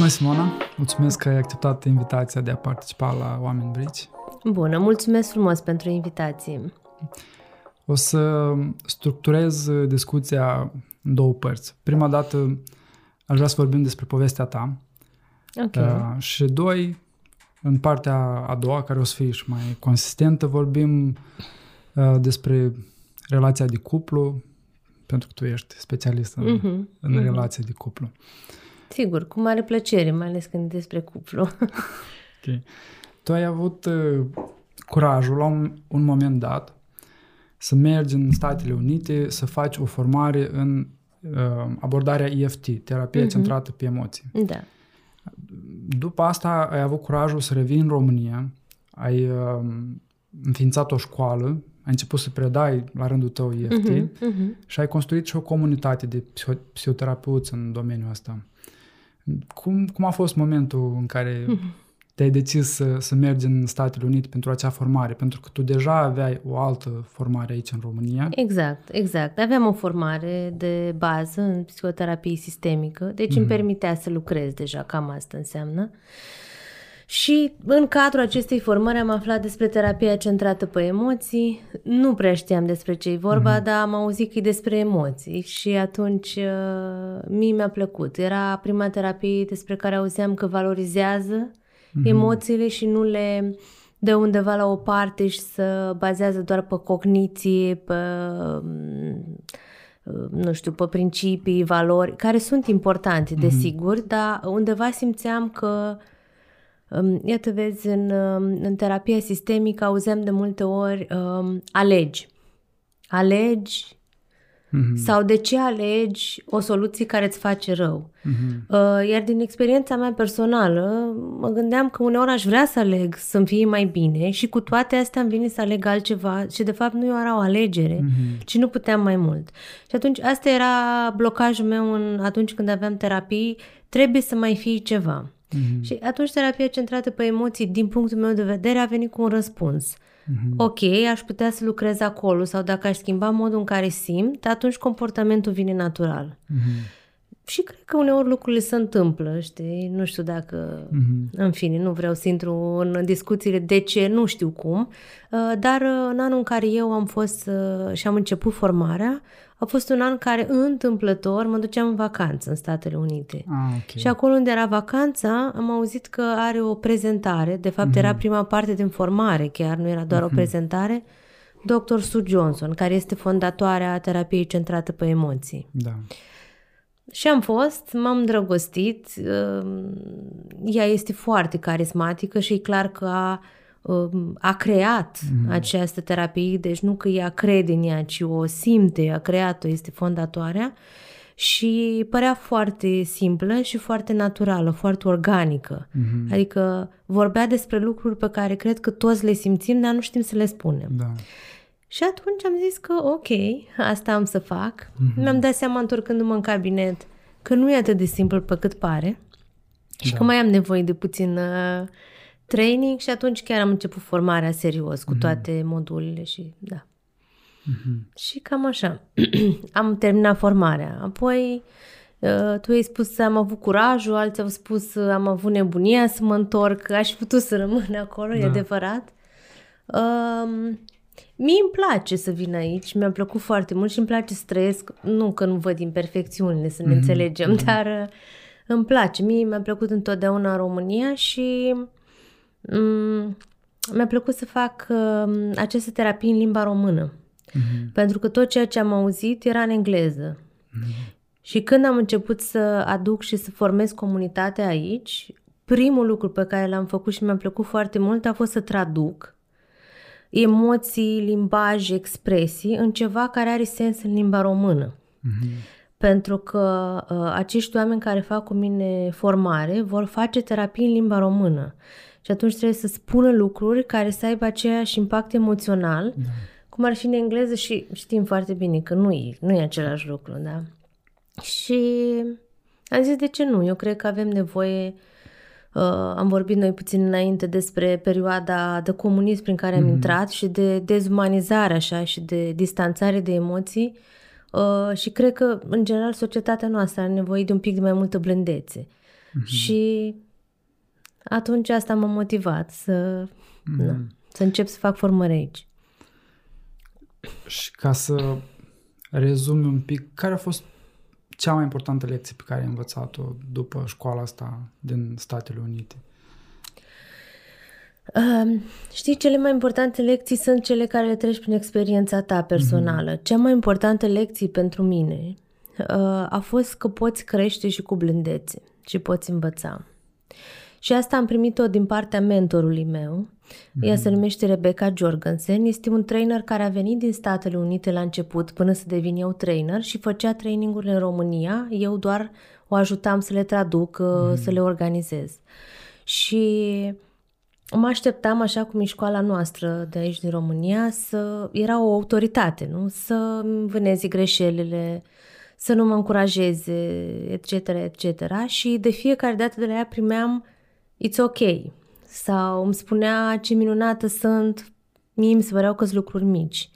Bună, Simona! Mulțumesc că ai acceptat invitația de a participa la Oameni Brici. Bună, mulțumesc frumos pentru invitație. O să structurez discuția în două părți. Prima dată aș vrea să vorbim despre povestea ta. Ok. Uh, și doi, în partea a doua, care o să fie și mai consistentă, vorbim uh, despre relația de cuplu, pentru că tu ești specialist în, Mhm, în mhm. relația de cuplu. Sigur, cu mare plăcere, mai ales când e despre cuplu. Ok. Tu ai avut uh, curajul la un, un moment dat să mergi în Statele Unite să faci o formare în uh, abordarea EFT, terapie Mhm. centrată pe emoții. da. După asta ai avut curajul să revii în România, ai uh, înființat o școală, ai început să predai la rândul tău EFT Mhm, mhm. și ai construit și o comunitate de psiho- psihoterapeuți în domeniul ăsta. Cum, cum a fost momentul în care te-ai decis să, să mergi în Statele Unite pentru acea formare? Pentru că tu deja aveai o altă formare aici în România. Exact, exact. Aveam o formare de bază în psihoterapie sistemică, deci îmi permitea să lucrez deja, cam asta înseamnă. Și în cadrul acestei formări am aflat despre terapia centrată pe emoții. Nu prea știam despre ce e vorba, dar am auzit că e despre emoții și atunci uh, mie mi-a plăcut. Era prima terapie despre care auzeam că valorizează emoțiile și nu le dă undeva la o parte și să bazează doar pe cogniție, pe mm, nu știu, pe principii, valori, care sunt importante, desigur, dar undeva simțeam că Um, Iată, vezi, în, um, în terapia sistemică auzeam de multe ori um, alegi. Alegi Mhm. sau de ce alegi o soluție care îți face rău. Mhm. Uh, iar din experiența mea personală, mă gândeam că uneori aș vrea să aleg să-mi fie mai bine și cu toate astea îmi vine să aleg altceva și de fapt nu era o alegere, Mhm. ci nu puteam mai mult. Și atunci asta era blocajul meu în, atunci când aveam terapii, trebuie să mai fie ceva. Mhm. Și atunci terapia centrată pe emoții, din punctul meu de vedere, a venit cu un răspuns. Mhm. Ok, aș putea să lucrez acolo sau dacă aș schimba modul în care simt, atunci comportamentul vine natural. Mhm. Și cred că uneori lucrurile se întâmplă, știi? Nu știu dacă... Mhm. În fine, nu vreau să intru în discuțiile de ce, nu știu cum, uh, dar uh, în anul în care eu am fost uh, și am început formarea, a fost un an care întâmplător mă duceam în vacanță în Statele Unite. Ah, ok. Și acolo unde era vacanța, am auzit că are o prezentare, de fapt era prima parte din formare, chiar nu era doar o prezentare, Dr. Sue Johnson, care este fondatoarea terapiei centrată pe emoții. Da. Și am fost, m-am îndrăgostit, uh, ea este foarte carismatică și e clar că a, uh, a creat această terapie, deci nu că ea crede în ea, ci o simte, a creat-o, este fondatoarea și părea foarte simplă și foarte naturală, foarte organică. Mhm. Adică vorbea despre lucruri pe care cred că toți le simțim, dar nu știm să le spunem. Da. Și atunci am zis că ok, asta am să fac. Mm-hmm. Mi-am dat seama întorcându-mă în cabinet că nu e atât de simplu pe cât pare și Da. că mai am nevoie de puțin uh, training și atunci chiar am început formarea serios cu toate modulele și da. Mhm. Și cam așa. am terminat formarea. Apoi uh, tu ai spus că am avut curajul, alții au spus că am avut nebunia să mă întorc, aș fi putut să rămân acolo, e Da. adevărat. Um, Mie îmi place să vin aici, mi-a plăcut foarte mult și îmi place să trăiesc, nu că nu văd imperfecțiunile, să ne înțelegem, dar uh, îmi place. Mie mi-a plăcut întotdeauna în România și um, mi-a plăcut să fac uh, această terapie în limba română. Mhm. Pentru că tot ceea ce am auzit era în engleză. Și când am început să aduc și să formez comunitatea aici, primul lucru pe care l-am făcut și mi-a plăcut foarte mult a fost să traduc emoții, limbaj, expresii în ceva care are sens în limba română. Mhm. Pentru că uh, acești oameni care fac cu mine formare vor face terapie în limba română. Și atunci trebuie să spună lucruri care să aibă aceeași impact emoțional, da. cum ar fi în engleză și știm foarte bine că nu e, nu e același lucru, da? Și am zis de ce nu? Eu cred că avem nevoie Uh, am vorbit noi puțin înainte despre perioada de comunism prin care am mm-hmm. intrat și de dezumanizare așa și de distanțare de emoții uh, și cred că în general societatea noastră are nevoie de un pic de mai multă blândețe. Uh-huh. Și atunci asta m-a motivat să, uh-huh. na, să încep să fac formări aici. Și ca să rezumi un pic, care a fost cea mai importantă lecție pe care ai învățat-o după școala asta din Statele Unite? Uh, știi, cele mai importante lecții sunt cele care le treci prin experiența ta personală. Mm-hmm. Cea mai importantă lecție pentru mine uh, a fost că poți crește și cu blândețe și poți învăța. Și asta am primit-o din partea mentorului meu. Mm-hmm. Ea se mhm. numește Rebecca Jorgensen. Este un trainer care a venit din Statele Unite la început până să devin eu trainer și făcea trainingurile în România. Eu doar o ajutam să le traduc, mm-hmm. să le organizez. Și mă așteptam, așa cum e școala noastră de aici din România, să era o autoritate, nu? Să vânezi greșelile, să nu mă încurajeze, etc., etc. Și de fiecare dată de la ea primeam it's ok. Sau îmi spunea ce minunată sunt, mie mi se păreau că lucruri mici.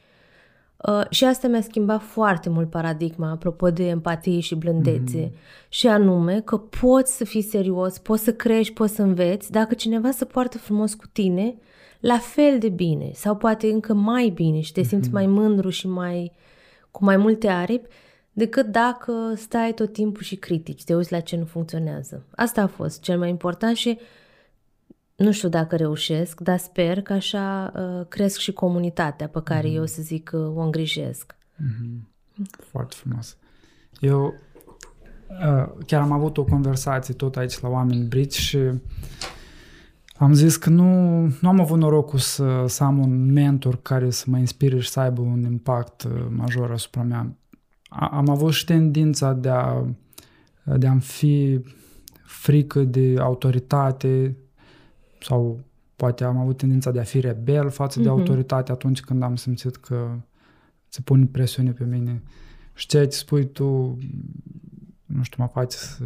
Uh, și asta mi-a schimbat foarte mult paradigma apropo de empatie și blândețe. Mm. Și anume că poți să fii serios, poți să crești, poți să înveți. Dacă cineva se poartă frumos cu tine, la fel de bine sau poate încă mai bine și te simți mm-hmm. mai mândru și mai cu mai multe aripi decât dacă stai tot timpul și critici, te uiți la ce nu funcționează. Asta a fost cel mai important și nu știu dacă reușesc, dar sper că așa uh, cresc și comunitatea pe care mm-hmm. eu, să zic, uh, o îngrijesc. Mm-hmm. Foarte frumos. Eu uh, chiar am avut o conversație tot aici la oameni briți și am zis că nu, nu am avut norocul să, să am un mentor care să mă inspire și să aibă un impact uh, major asupra mea. Am avut și tendința de a, de a fi frică de autoritate sau poate am avut tendința de a fi rebel față de mm-hmm. autoritate atunci când am simțit că se pune presiune pe mine. Și ceea ce spui tu, nu știu, mă face să,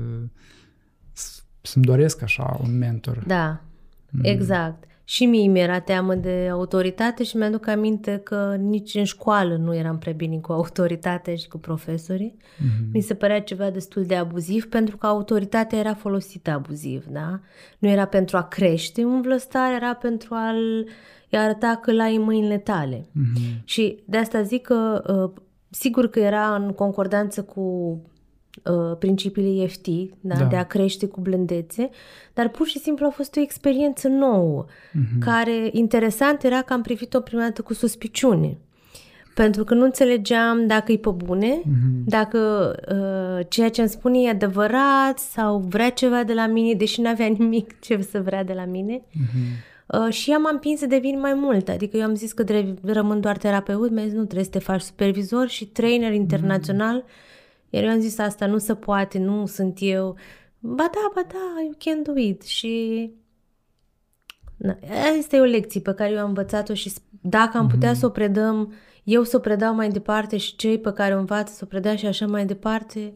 să-mi doresc așa un mentor. Da, mm. Exact. Și mie mi-era teamă de autoritate și mi-aduc aminte că nici în școală nu eram prea bine cu autoritate și cu profesorii. Mm-hmm. Mi se părea ceva destul de abuziv pentru că autoritatea era folosită abuziv, da? Nu era pentru a crește un vlăstar, era pentru a-l arăta că l-ai în mâinile tale. Mm-hmm. Și de asta zic că uh, sigur că era în concordanță cu Uh, principiile EFT, da? Da. de a crește cu blândețe, dar pur și simplu a fost o experiență nouă, uh-huh. care interesant era că am privit-o prima dată cu suspiciune. Pentru că nu înțelegeam dacă e pe bune, uh-huh. dacă uh, ceea ce îmi spune e adevărat sau vrea ceva de la mine, deși nu avea nimic ce să vrea de la mine. Uh-huh. Uh, și ea m-a împins să devin mai mult. Adică eu am zis că rămân doar terapeut, mi-a zis nu, trebuie să te faci supervizor și trainer internațional. Uh-huh iar eu am zis asta nu se poate, nu sunt eu. Ba da, ba da, you can do it. Și Na, asta e o lecție pe care eu am învățat-o și dacă am putea mm-hmm. să o predăm, eu să o predau mai departe și cei pe care o învață să o predea și așa mai departe,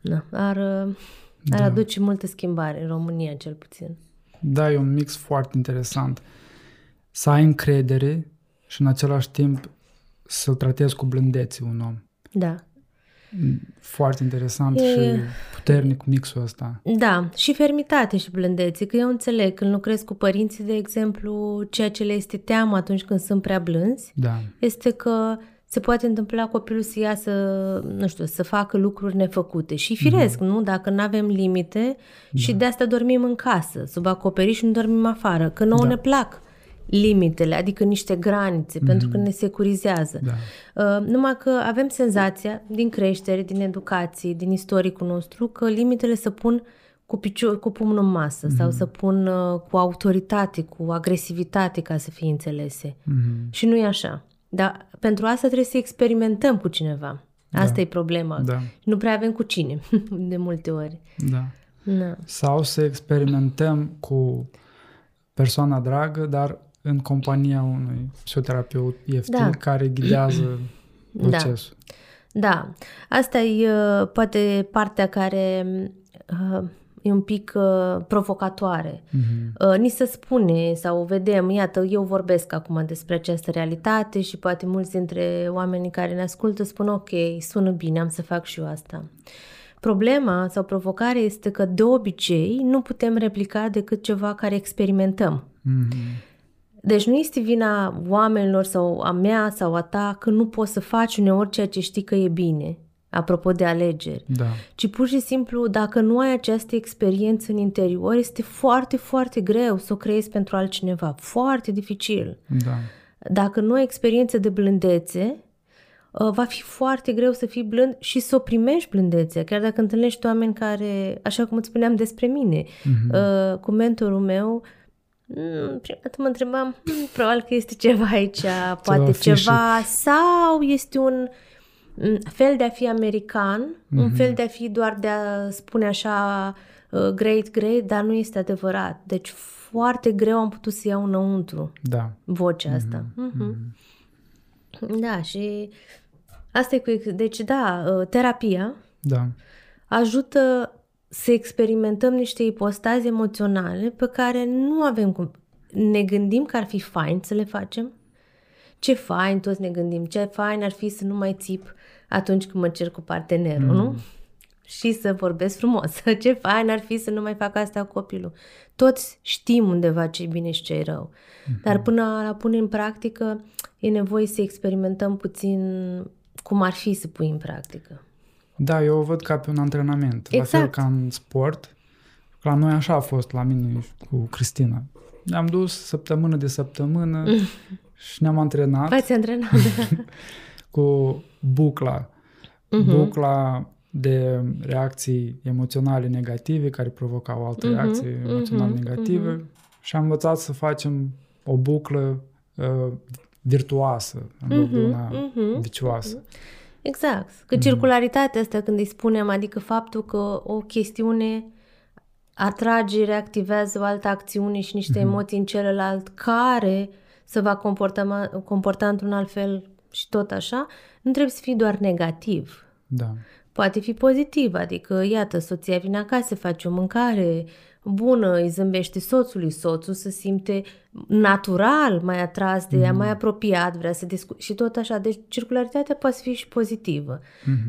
na, ar, ar da. aduce multă schimbare în România cel puțin. Da, e un mix foarte interesant. Să ai încredere și în același timp să-l tratezi cu blândețe un om. Da. Foarte interesant e... și puternic mixul ăsta. Da, și fermitate și blândețe, că eu înțeleg când lucrez cu părinții, de exemplu, ceea ce le este teamă atunci când sunt prea blânzi, da. este că se poate întâmpla copilul să iasă, nu știu, să facă lucruri nefăcute. Și firesc, mm. nu? Dacă nu avem limite da. și de asta dormim în casă, sub acoperiș și nu dormim afară, că nouă da. ne plac limitele, adică niște granițe, mm-hmm. pentru că ne securizează. Da. Uh, numai că avem senzația, din creștere, din educație, din istoricul nostru, că limitele se pun cu, picior, cu pumnul în masă mm-hmm. sau să pun uh, cu autoritate, cu agresivitate ca să fie înțelese. Mm-hmm. Și nu e așa. Dar pentru asta trebuie să experimentăm cu cineva. Asta da. e problema. Da. Nu prea avem cu cine, de multe ori. Da. da. Sau să experimentăm cu persoana dragă, dar în compania unui psihoterapeut EFT da. care ghidează da. procesul. Da. da. Asta e uh, poate partea care uh, e un pic uh, provocatoare. Mm-hmm. Uh, ni se spune sau vedem, iată, eu vorbesc acum despre această realitate și poate mulți dintre oamenii care ne ascultă spun ok, sună bine, am să fac și eu asta. Problema sau provocarea este că de obicei nu putem replica decât ceva care experimentăm. Mm-hmm. Deci nu este vina oamenilor sau a mea sau a ta că nu poți să faci uneori ceea ce știi că e bine, apropo de alegeri. Da. Ci pur și simplu, dacă nu ai această experiență în interior, este foarte, foarte greu să o creezi pentru altcineva. Foarte dificil. Da. Dacă nu ai experiență de blândețe, uh, va fi foarte greu să fii blând și să o primești blândețea. Chiar dacă întâlnești oameni care, așa cum îți spuneam despre mine, mm-hmm. cu mentorul meu, mm, prima dată mă întrebam, "Hmm, probabil că este ceva aici, poate fi și- ceva, sau este un mm, fel de a fi american, un Mhm. fel de a fi doar de a spune așa uh, great, great, dar nu este adevărat. Deci foarte greu am putut să iau înăuntru Da. vocea asta. Mhm. Da, și asta e cu... Deci, da, uh, terapia Da. ajută să experimentăm niște ipostaze emoționale pe care nu avem cum. Ne gândim că ar fi fain să le facem. Ce fain, toți ne gândim, ce fain ar fi să nu mai țip atunci când mă cer cu partenerul, mm. nu? Și să vorbesc frumos. Ce fain ar fi să nu mai fac asta cu copilul. Toți știm undeva ce e bine și ce e rău. Mm-hmm. Dar până la pune în practică, e nevoie să experimentăm puțin cum ar fi să pui în practică. Da, eu o văd ca pe un antrenament. La fel Exact. ca în sport. La noi așa a fost la mine și cu Cristina. Ne-am dus săptămână de săptămână și ne-am antrenat V-ați antrenat? cu bucla. Mhm. Bucla de reacții emoționale negative care provocau alte Mhm, reacții emoționale mhm, negative și am învățat să facem o buclă uh, virtuoasă în loc de Mhm, una mhm, vicioasă. Exact. Că circularitatea asta, când îi spunem, adică faptul că o chestiune atrage, reactivează o altă acțiune și niște emoții în celălalt care se va comporta, comporta într-un alt fel și tot așa, nu trebuie să fie doar negativ. Da. Poate fi pozitiv, adică, iată, soția vine acasă, face o mâncare bună, îi zâmbește soțului, soțul se simte natural mai atras de ea, mai apropiat, vrea să discute și tot așa. Deci circularitatea poate fi și pozitivă,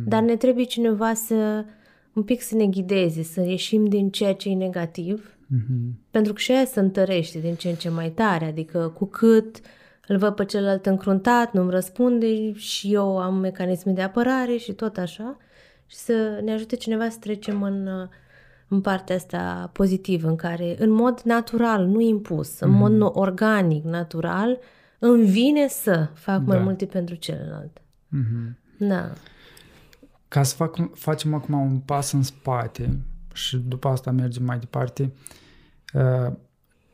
dar ne trebuie cineva să un pic să ne ghideze, să ieșim din ceea ce e negativ, Mhm. pentru că și aia se întărește din ce în ce mai tare, adică cu cât îl văd pe celălalt încruntat, nu-mi răspunde și eu am mecanisme de apărare și tot așa, și să ne ajute cineva să trecem în, uh, în partea asta pozitivă, în care, în mod natural, nu impus, în mod no- organic, natural, îmi vine să fac mai Da. multe pentru celălalt. Mhm. Da. Ca să fac, facem acum un pas în spate și după asta mergem mai departe, uh,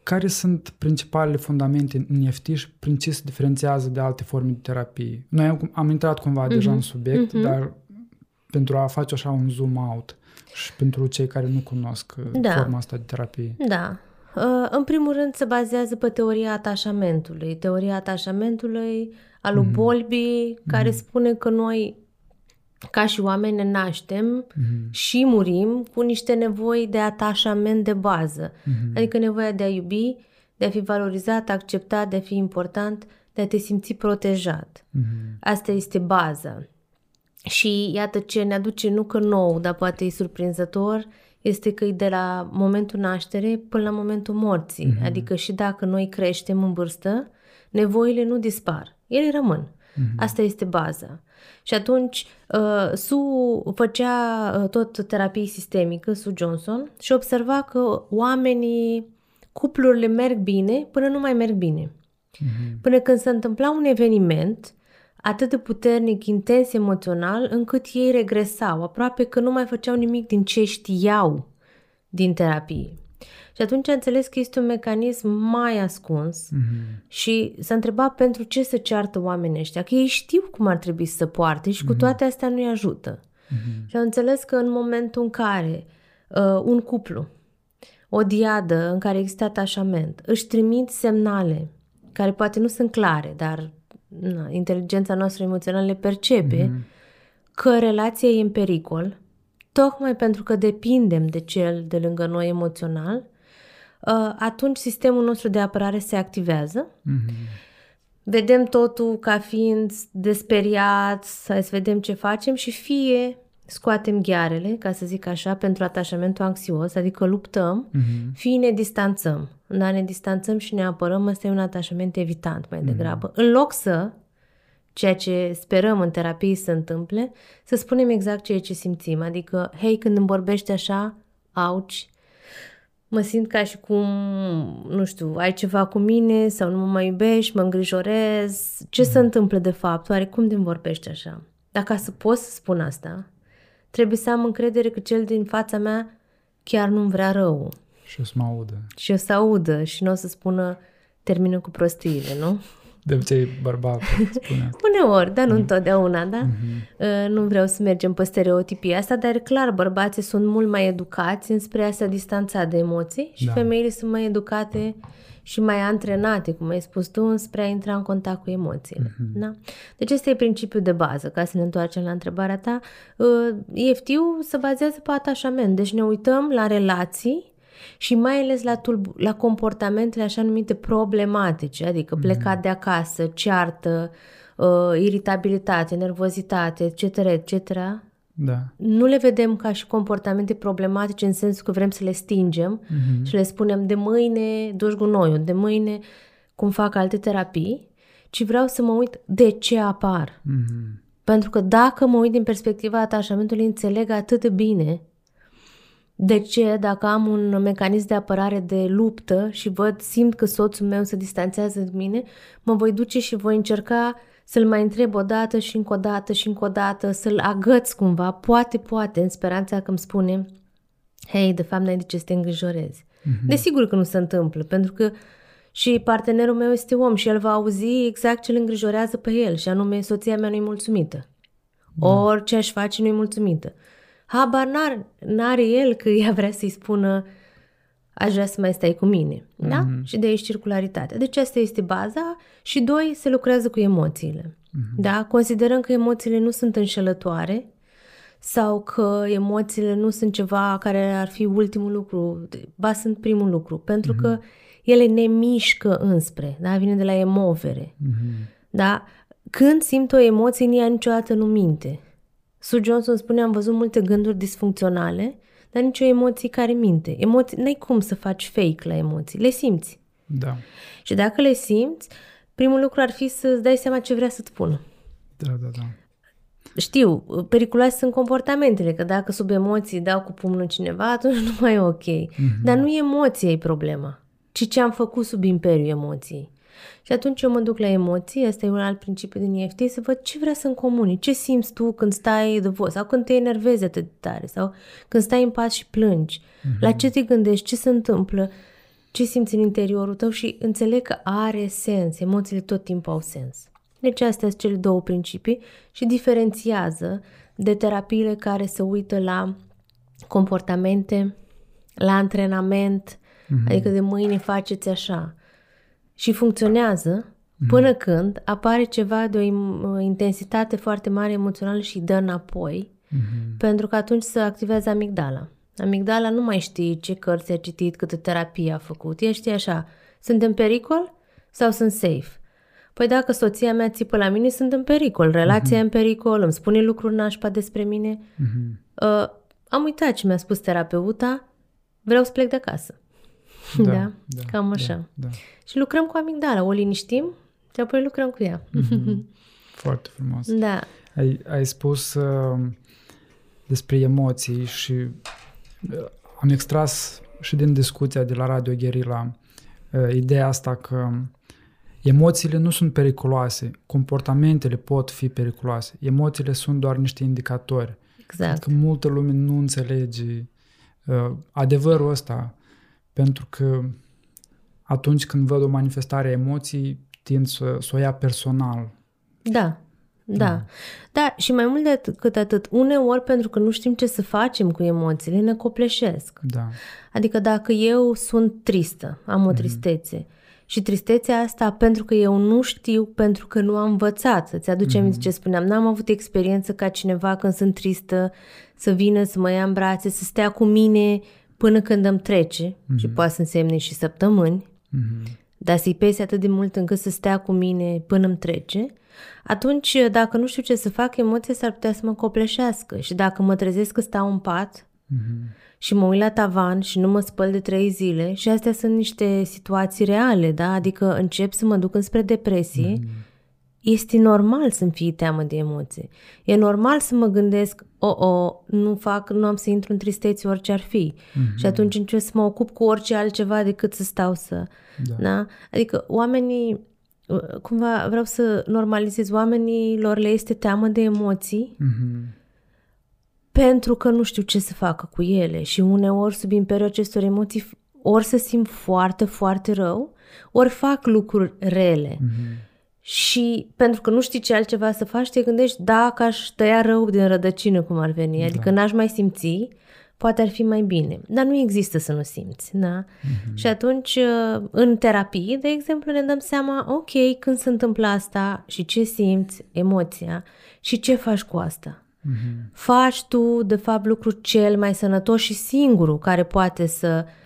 care sunt principalele fundamente în EFT și prin ce se diferențiază de alte forme de terapie? Noi am, am intrat cumva deja în subiect, dar pentru a face așa un zoom out și pentru cei care nu cunosc uh, Da. forma asta de terapie. Da. Uh, În primul rând se bazează pe teoria atașamentului. Teoria atașamentului a lui Bowlby, care spune că noi, ca și oameni, ne naștem și murim cu niște nevoi de atașament de bază. Adică nevoia de a iubi, de a fi valorizat, acceptat, de a fi important, de a te simți protejat. Asta este baza. Și iată ce ne aduce nu că nou, dar poate e surprinzător, este că e de la momentul naștere până la momentul morții. Mm-hmm. Adică și dacă noi creștem în vârstă, nevoile nu dispar. Ele rămân. Mm-hmm. Asta este baza. Și atunci, uh, Su făcea uh, tot terapie sistemică, Su Johnson, și observa că oamenii, cuplurile merg bine până nu mai merg bine. Până când se întâmpla un eveniment atât de puternic, intens emoțional, încât ei regresau, aproape că nu mai făceau nimic din ce știau din terapie. Și atunci a înțeles că este un mecanism mai ascuns mm-hmm. și s-a întrebat pentru ce să ceartă oamenii ăștia, că ei știu cum ar trebui să se poarte și cu toate astea nu-i ajută. Mm-hmm. Și a înțeles că în momentul în care uh, un cuplu, o diadă în care există atașament, își trimit semnale care poate nu sunt clare, dar na, inteligența noastră emoțională le percepe, mm-hmm. că relația e în pericol, tocmai pentru că depindem de cel de lângă noi emoțional, uh, atunci sistemul nostru de apărare se activează. Mm-hmm. Vedem totul ca fiind desperiat, să vedem ce facem și fie scoatem ghearele, ca să zic așa, pentru atașamentul anxios, adică luptăm, Mhm. fie ne distanțăm. Da, ne distanțăm și ne apărăm, ăsta e un atașament evitant Mhm. mai degrabă. În loc să, ceea ce sperăm în terapie să se întâmple, să spunem exact ceea ce simțim. Adică, hei, când îmi vorbești așa, auci, mă simt ca și cum, nu știu, ai ceva cu mine sau nu mă mai iubești, mă îngrijorez. Ce se întâmplă de fapt? Oare cum îmi vorbești așa? Dacă să pot să spun asta, trebuie să am încredere că cel din fața mea chiar nu-mi vrea rău Și o să mă audă. și o să audă și nu o să spună termină cu prostiile, nu? De obicei bărbatul spune asta. Uneori, dar nu întotdeauna, da? Uh, Nu vreau să mergem pe stereotipii asta, dar e clar, bărbații sunt mult mai educați înspre a se distanța de emoții și Da. femeile sunt mai educate și mai antrenate, cum ai spus tu, înspre a intra în contact cu emoțiile. Da? Deci ăsta e principiul de bază, ca să ne întoarcem la întrebarea ta. Uh, EFT se bazează pe atașament, deci ne uităm la relații și mai ales la, tulb- la comportamentele așa numite problematice, adică plecat de acasă, ceartă, uh, iritabilitate, nervozitate, etc., etc., Da. nu le vedem ca și comportamente problematice în sensul că vrem să le stingem Mhm. și le spunem de mâine duci gunoiul, de mâine cum fac alte terapii, ci vreau să mă uit de ce apar. Mhm. Pentru că dacă mă uit din perspectiva atașamentului, înțeleg atât de bine de ce, dacă am un mecanism de apărare de luptă și văd, simt că soțul meu se distanțează de mine, mă voi duce și voi încerca să-l mai întreb o dată și încă o dată și încă o dată, să-l agăț cumva, poate, poate, în speranța că îmi spune hei, de fapt n-ai de ce să te îngrijorezi. Mm-hmm. Desigur că nu se întâmplă, pentru că și partenerul meu este om și el va auzi exact ce îl îngrijorează pe el, și anume soția mea nu-i mulțumită. Da. Orice aș face nu-i mulțumită. Habar n-ar, n-are el că ea vrea să-i spună aș vrea să mai stai cu mine. Da? Mm-hmm. Și de aici circularitatea. Deci asta este baza și doi, se lucrează cu emoțiile. Mm-hmm. Da? Considerăm că emoțiile nu sunt înșelătoare sau că emoțiile nu sunt ceva care ar fi ultimul lucru, ba sunt primul lucru, pentru mm-hmm. că ele ne mișcă înspre, da? Vine de la emovere. Mm-hmm. Da? Când simt o emoție, ea niciodată nu minte. Sue Johnson spune, am văzut multe gânduri disfuncționale, dar nicio emoție care minte. Emoții, n-ai cum să faci fake la emoții, le simți. Da. Și dacă le simți, primul lucru ar fi să-ți dai seama ce vrea să-ți spună. Da, da, da. Știu, periculoase sunt comportamentele, că dacă sub emoții dau cu pumnul cineva, atunci nu mai e ok. Mm-hmm. Dar nu emoția e problema, ci ce am făcut sub imperiul emoției. Și atunci eu mă duc la emoții, asta e un alt principiu din EFT, să văd ce vrea să-mi comuni, ce simți tu când stai de voz, sau când te enervezi atât de tare, sau când stai în pas și plângi, mm-hmm. la ce te gândești, ce se întâmplă, ce simți în interiorul tău și înțeleg că are sens, emoțiile tot timpul au sens. Deci astea sunt cele două principii și diferențiază de terapiile care se uită la comportamente, la antrenament, mm-hmm. adică de mâine faceți așa. Și funcționează mm-hmm. până când apare ceva de o intensitate foarte mare emoțională și dă înapoi, mm-hmm. pentru că atunci se activează amigdala. Amigdala nu mai știe ce cărți a citit, câtă terapie a făcut. Ea știe așa, sunt în pericol sau sunt safe? Păi dacă soția mea țipă la mine, sunt în pericol, relația uh-huh. e în pericol, îmi spune lucruri nașpa despre mine. Uh-huh. Uh, am uitat ce mi-a spus terapeuta, vreau să plec de acasă. Da, da, da cam așa. Da, da. Și lucrăm cu amigdala, o liniștim și apoi lucrăm cu ea. Uh-huh. Foarte frumos. Da. Ai, ai spus uh, despre emoții și uh, am extras și din discuția de la Radio Guerilla uh, ideea asta că Emoțiile nu sunt periculoase, comportamentele pot fi periculoase. Emoțiile sunt doar niște indicatori. Exact. Cred că multă lume nu înțelege uh, adevărul ăsta, pentru că atunci când văd o manifestare a emoții, tind să, să o ia personal. Da, da. Mm. Da, și mai mult decât atât, uneori pentru că nu știm ce să facem cu emoțiile, ne copleșesc. Da. Adică dacă eu sunt tristă, am o tristețe, mm. Și tristețea asta pentru că eu nu știu, pentru că nu am învățat. Să-ți aduce mm-hmm. aminte ce spuneam. N-am avut experiență ca cineva când sunt tristă să vină, să mă ia în brațe, să stea cu mine până când îmi trece. Mm-hmm. Și poate să însemne și săptămâni. Mm-hmm. dar să-i pese atât de mult încât să stea cu mine până îmi trece, atunci dacă nu știu ce să fac, emoția s-ar putea să mă copleșească și dacă mă trezesc că stau în pat mm-hmm. și mă uit la tavan și nu mă spăl de trei zile și astea sunt niște situații reale, da? Adică încep să mă duc înspre depresie, mm-hmm este normal să-mi fie teamă de emoții. E normal să mă gândesc, o, oh, oh, nu fac, nu am să intru în tristețe orice ar fi. Mm-hmm. Și atunci încerc să mă ocup cu orice altceva decât să stau să... Da. da? Adică oamenii, cumva vreau să normalizez, oamenii lor le este teamă de emoții mm-hmm. pentru că nu știu ce să facă cu ele și uneori sub imperiul acestor emoții ori să simt foarte, foarte rău, ori fac lucruri rele. Mm-hmm și pentru că nu știi ce altceva să faci, te gândești dacă aș tăia rău din rădăcină, cum ar veni. Da. Adică n-aș mai simți, poate ar fi mai bine. Dar nu există să nu simți. Da? Mm-hmm. Și atunci, uh, în terapie, de exemplu, ne dăm seama, ok, când se întâmplă asta și ce simți, emoția, și ce faci cu asta. Mm-hmm. Faci tu, de fapt, lucrul cel mai sănătos și singurul care poate să Uh,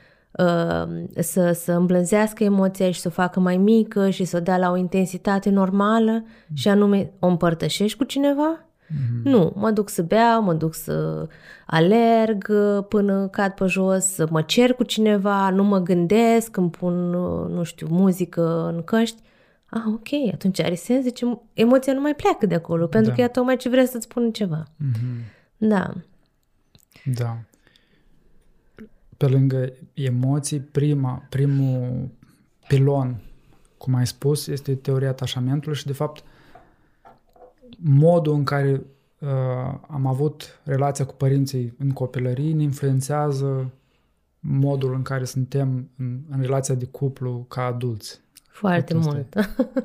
să, să îmblânzească emoția și să o facă mai mică și să o dea la o intensitate normală mm. și anume o împărtășești cu cineva? Mm-hmm. Nu, mă duc să beau, mă duc să alerg până cad pe jos, să mă cer cu cineva, nu mă gândesc, îmi pun, nu știu, muzică în căști. Ah, ok, atunci are sens, deci emoția nu mai pleacă de acolo, pentru da. că ea tocmai ce vrea să-ți spună ceva. Mm-hmm. Da. Da pe lângă emoții, prima, primul pilon, cum ai spus, este teoria atașamentului și, de fapt, modul în care uh, am avut relația cu părinții în copilărie ne influențează modul în care suntem în, în relația de cuplu ca adulți. Foarte mult.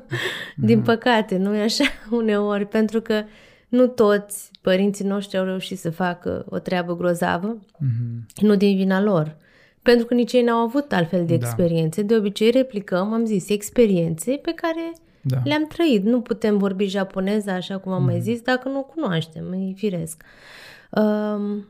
Din păcate, nu e așa uneori, pentru că nu toți părinții noștri au reușit să facă o treabă grozavă, mm-hmm. nu din vina lor. Pentru că nici ei n-au avut altfel de da. experiențe. De obicei replicăm, am zis, experiențe pe care da. le-am trăit. Nu putem vorbi japoneză, așa cum am mm. mai mhm. zis, dacă nu cunoaștem, e firesc. Um,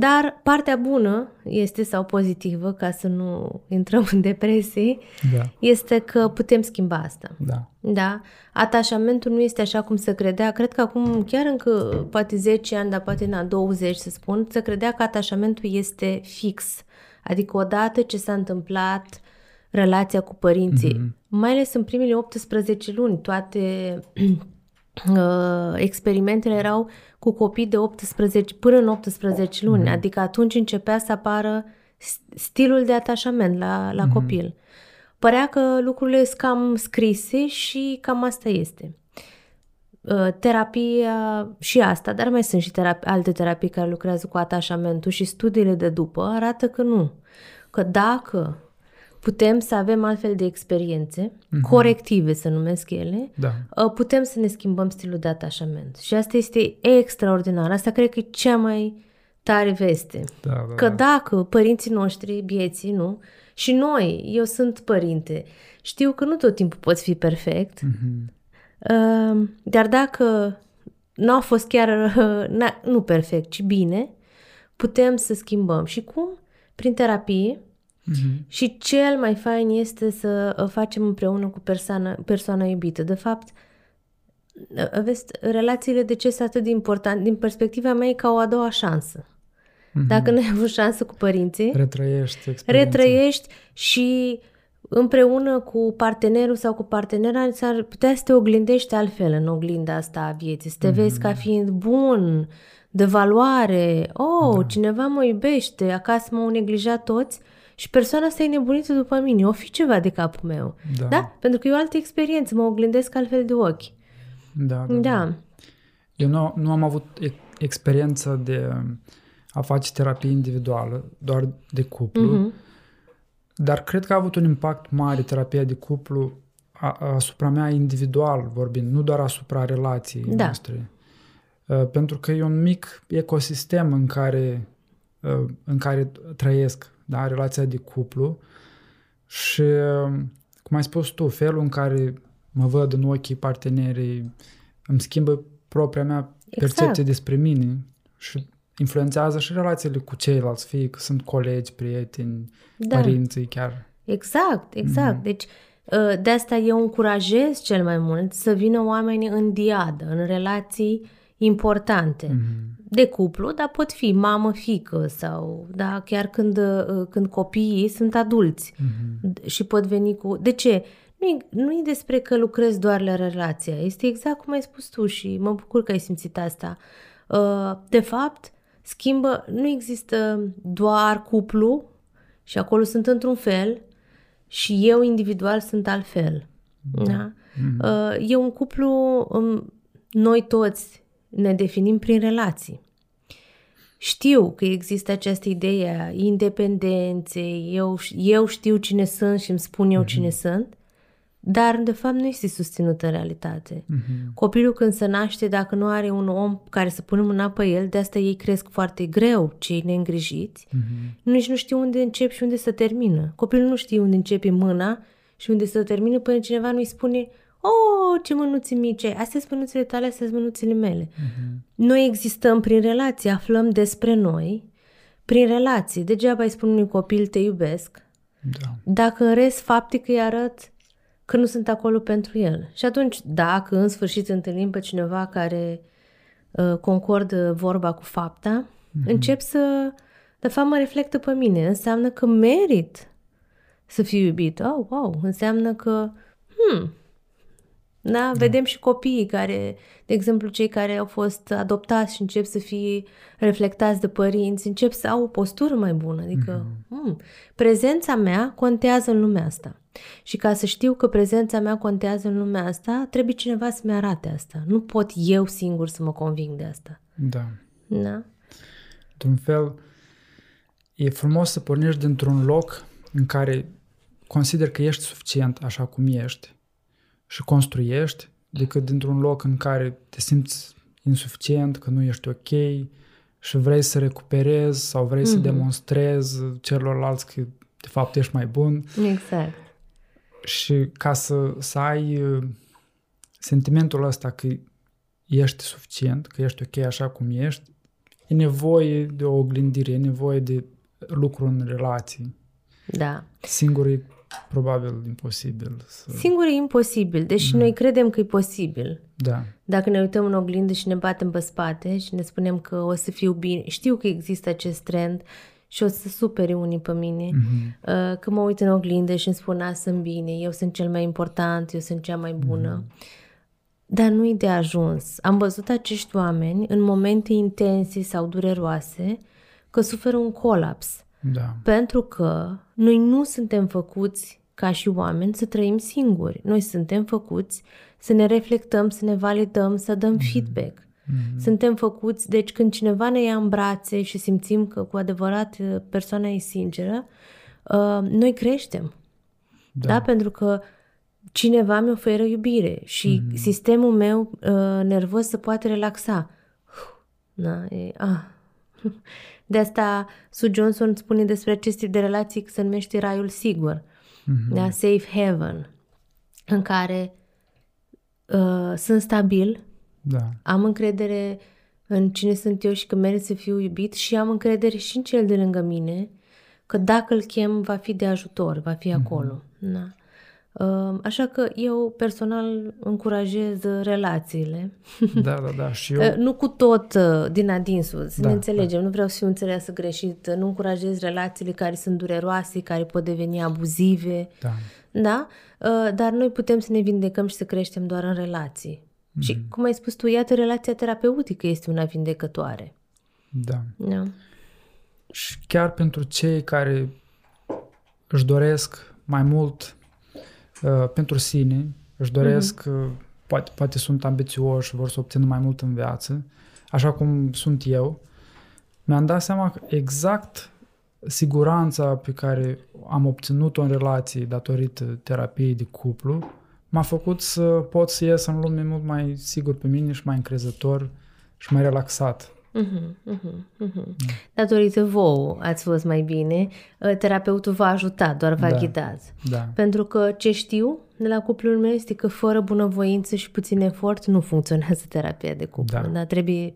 dar partea bună este, sau pozitivă, ca să nu intrăm în depresie, da. este că putem schimba asta. Da. da. Atașamentul nu este așa cum se credea. Cred că acum, chiar încă poate 10 ani, dar poate în 20 să spun, se credea că atașamentul este fix. Adică odată ce s-a întâmplat relația cu părinții, mm-hmm. mai ales în primele 18 luni, toate uh, experimentele erau cu copii de 18 până în 18 luni, mm-hmm. adică atunci începea să apară stilul de atașament la, la mm-hmm. copil. Părea că lucrurile sunt cam scrise și cam asta este. Uh, terapia și asta, dar mai sunt și terapi, alte terapii care lucrează cu atașamentul și studiile de după arată că nu. Că dacă putem să avem altfel de experiențe, mm-hmm. corective să numesc ele, da. Uh, putem să ne schimbăm stilul de atașament. Și asta este extraordinar. Asta cred că e cea mai tare veste. Da, da, că da. dacă părinții noștri, bieții, nu, și noi, eu sunt părinte, știu că nu tot timpul poți fi perfect, mm-hmm. Ehm, dar dacă nu a fost chiar, nu perfect, ci bine, putem să schimbăm. Și cum? Prin terapie. Mm-hmm. Și cel mai fain este să uh, facem împreună cu persoana, persoana iubită. De fapt, uh, vezi, relațiile de ce sunt atât de important? Din perspectiva mea e ca o a doua șansă. Mm-hmm. Dacă nu ai avut șansă cu părinții, retrăiești, retrăiești și împreună cu partenerul sau cu partenera s-ar putea să te oglindești altfel în oglinda asta a vieții, să te mm-hmm. vezi ca fiind bun, de valoare, oh, da. cineva mă iubește, acasă m-au neglijat toți și persoana asta e nebunită după mine, o fi ceva de capul meu. Da. da? Pentru că e o altă experiență, mă oglindesc altfel de ochi. Da, da. da. da. Eu nu, nu am avut experiență de a face terapie individuală, doar de cuplu. Mm-hmm. Dar cred că a avut un impact mare terapia de cuplu asupra mea individual vorbind, nu doar asupra relației da. noastre. Uh, pentru că e un mic ecosistem în care, uh, în care trăiesc da, relația de cuplu și, um, cum ai spus tu, felul în care mă văd în ochii partenerii îmi schimbă propria mea exact. percepție despre mine și influențează și relațiile cu ceilalți, fie că sunt colegi, prieteni, da. părinții chiar. Exact, exact. Mm. Deci uh, de asta eu încurajez cel mai mult să vină oamenii în diadă, în relații importante. Mm-hmm. De cuplu, dar pot fi mamă-fică sau da, chiar când, uh, când copiii sunt adulți mm-hmm. și pot veni cu... De ce? Nu nu e despre că lucrez doar la relația, este exact cum ai spus tu și mă bucur că ai simțit asta. Uh, de fapt, schimbă, nu există doar cuplu și acolo sunt într-un fel și eu individual sunt altfel. Da. da? Mm-hmm. E un cuplu, um, noi toți ne definim prin relații. Știu că există această idee a independenței, eu, eu știu cine sunt și îmi spun eu mm-hmm. cine sunt, dar de fapt nu este susținută în realitate. Mm-hmm. Copilul când se naște, dacă nu are un om care să pună mâna pe el, de asta ei cresc foarte greu, cei neîngrijiți, mm-hmm. nici nu știu unde încep și unde să termină. Copilul nu știe unde începe mâna și unde să termină până cineva nu-i spune Oh, ce mânuți mici ai! Astea sunt mânuțele tale, astea sunt mânuțele mele. Mm-hmm. Noi existăm prin relații, aflăm despre noi prin relații. Degeaba îi spun unui copil te iubesc, da. dacă în rest faptic îi arăt că nu sunt acolo pentru el. Și atunci, dacă în sfârșit întâlnim pe cineva care uh, concordă vorba cu fapta, mm-hmm. încep să, de fapt, mă reflectă pe mine. Înseamnă că merit să fiu iubit. Oh, wow! Înseamnă că, hmm, da? da? Vedem și copiii care, de exemplu, cei care au fost adoptați și încep să fie reflectați de părinți, încep să au o postură mai bună. Adică, mm-hmm. hmm, prezența mea contează în lumea asta. Și ca să știu că prezența mea contează în lumea asta, trebuie cineva să-mi arate asta. Nu pot eu singur să mă conving de asta. Da. Da? Într-un fel, e frumos să pornești dintr-un loc în care consider că ești suficient așa cum ești și construiești, decât dintr-un loc în care te simți insuficient, că nu ești ok și vrei să recuperezi sau vrei mm-hmm. să mhm. demonstrezi celorlalți că de fapt ești mai bun. Exact. Și ca să, să ai uh, sentimentul ăsta că ești suficient, că ești ok așa cum ești, e nevoie de o oglindire, e nevoie de lucru în relații. Da. Singur e probabil imposibil. Să... Singur e imposibil, deși mm. noi credem că e posibil. Da. Dacă ne uităm în oglindă și ne batem pe spate și ne spunem că o să fiu bine, știu că există acest trend și o să supere unii pe mine, mm-hmm. că mă uit în oglindă și îmi spun, a, sunt bine, eu sunt cel mai important, eu sunt cea mai bună. Mm-hmm. Dar nu-i de ajuns. Am văzut acești oameni în momente intense sau dureroase că suferă un colaps. Da. Pentru că noi nu suntem făcuți ca și oameni să trăim singuri. Noi suntem făcuți să ne reflectăm, să ne validăm, să dăm mm-hmm. feedback. Mm-hmm. Suntem făcuți, deci când cineva ne ia în brațe și simțim că cu adevărat uh, persoana e sinceră, uh, noi creștem. Da. da? Pentru că cineva mi oferă iubire și mm-hmm. sistemul meu uh, nervos se poate relaxa. Da, e, ah. De asta Sue Johnson spune despre acest tip de relații că se numește raiul sigur. Mm-hmm. Da? Safe heaven. În care uh, sunt stabil, da. am încredere în cine sunt eu și că merit să fiu iubit și am încredere și în cel de lângă mine că dacă îl chem va fi de ajutor, va fi mhm. acolo. Mm-hmm. Da. Așa că eu personal încurajez relațiile. Da, da, da. Și eu... Nu cu tot uh, din adinsul, să da, ne înțelegem. Da. Nu vreau să fiu înțeleasă greșit. Nu încurajez relațiile care sunt dureroase, care pot deveni abuzive. Da. Da? Uh, dar noi putem să ne vindecăm și să creștem doar în relații. Mm. Și cum ai spus tu, iată, relația terapeutică este una vindecătoare. Da. da. Și chiar pentru cei care își doresc mai mult Uh, pentru sine, își doresc, uh-huh. poate, poate sunt ambițioși, vor să obțină mai mult în viață, așa cum sunt eu, mi-am dat seama că exact siguranța pe care am obținut-o în relații datorită terapiei de cuplu m-a făcut să pot să ies în lume mult mai sigur pe mine și mai încrezător și mai relaxat. Uh-huh, uh-huh, uh-huh. Datorită vouă ați fost mai bine, ă, terapeutul v-a ajutat, doar v-a da, ghidat. Da. Pentru că ce știu de la cuplul meu este că fără bunăvoință și puțin efort nu funcționează terapia de cuplu. Da. Dar trebuie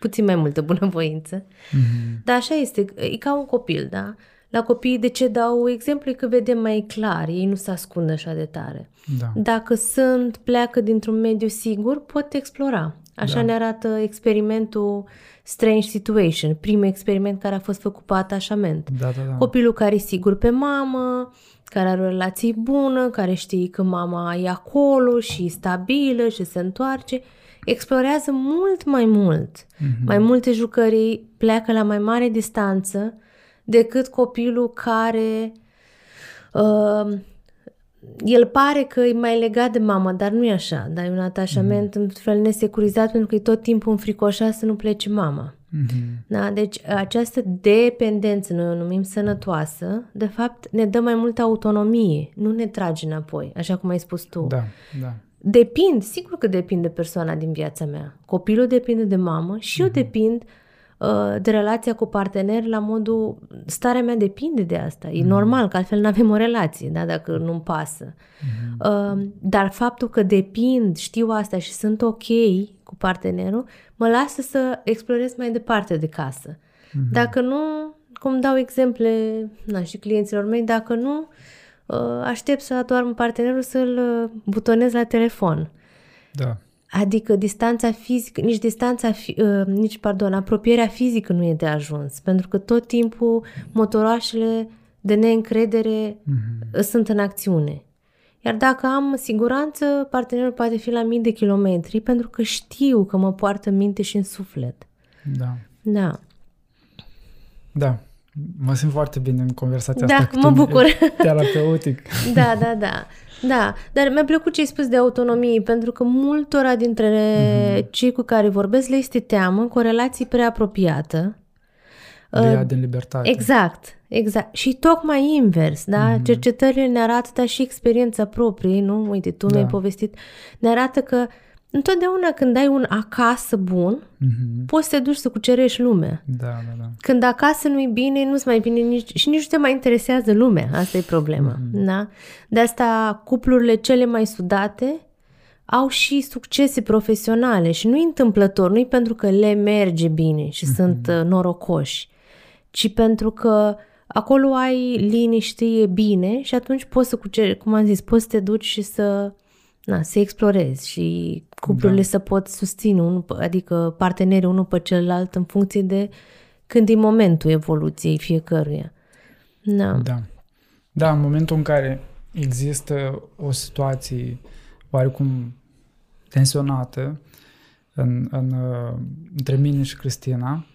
puțin mai multă bunăvoință. Uh-huh. Dar așa este, e ca un copil, da? La copii, de ce dau exemplu, e că vedem mai clar, ei nu se ascund așa de tare. Da. Dacă sunt, pleacă dintr-un mediu sigur, pot explora. Așa Da. ne arată experimentul Strange Situation, primul experiment care a fost făcut pe atașament. Da, da, da. Copilul care e sigur pe mamă, care are o relație bună, care știe că mama e acolo și e stabilă și se întoarce, explorează mult mai mult. Mhm. Mai multe jucării pleacă la mai mare distanță decât copilul care uh, el pare că e mai legat de mamă, dar nu e așa. Dar e un atașament în fel nesecurizat pentru că e tot timpul înfricoșat să nu plece mama. Mhm. Da? Deci această dependență, noi o numim sănătoasă, de fapt ne dă mai multă autonomie, nu ne trage înapoi, așa cum ai spus tu. Da, da. Depind, sigur că depind de persoana din viața mea. Copilul depinde de mamă și eu depind uh, de relația cu partener la modul, starea mea depinde de asta. E normal, că altfel nu avem o relație, da, dacă nu-mi pasă. Uh, dar faptul că depind, știu asta și sunt ok cu partenerul, mă lasă să explorez mai departe de casă. Dacă nu, cum dau exemple na, și clienților mei, dacă nu, uh, aștept să adorm partenerul să-l uh, butonez la telefon. Da. Adică distanța fizică, nici distanța, fi, uh, nici, pardon, apropierea fizică nu e de ajuns, pentru că tot timpul motoroașele de neîncredere mm-hmm. sunt în acțiune. Iar dacă am siguranță, partenerul poate fi la mii de kilometri, pentru că știu că mă poartă în minte și în suflet. Da. Da. Da. Mă simt foarte bine în conversația Da, asta cu mă tine. bucur. Terapeutic. Da, da, da. Da, dar mi-a plăcut ce ai spus de autonomie, pentru că multora dintre Mhm. cei cu care vorbesc le este teamă cu o relație prea apropiată. De ea din libertate. Exact, exact. Și tocmai invers, da? Mhm. Mm-hmm. Cercetările ne arată, dar și experiența proprie, nu? Uite, tu Da. mi-ai povestit, ne arată că întotdeauna când ai un acasă bun, Mhm. poți să te duci să cucerești lumea. Da, da, da. Când acasă nu-i bine, nu-ți mai bine nici, și nici nu te mai interesează lumea. Asta e problema. Mhm. Da? De asta cuplurile cele mai sudate au și succese profesionale și nu-i întâmplător, nu-i pentru că le merge bine și Mhm. sunt uh, norocoși, ci pentru că acolo ai liniște, e bine și atunci poți să cuceri, cum am zis, poți să te duci și să, na, să explorezi și cuplurile Da. să pot susține, unul, pe- adică partenerii unul pe celălalt în funcție de când e momentul evoluției fiecăruia. Da. Da. Da, în momentul în care există o situație oarecum tensionată în, în, uh, între mine și Cristina,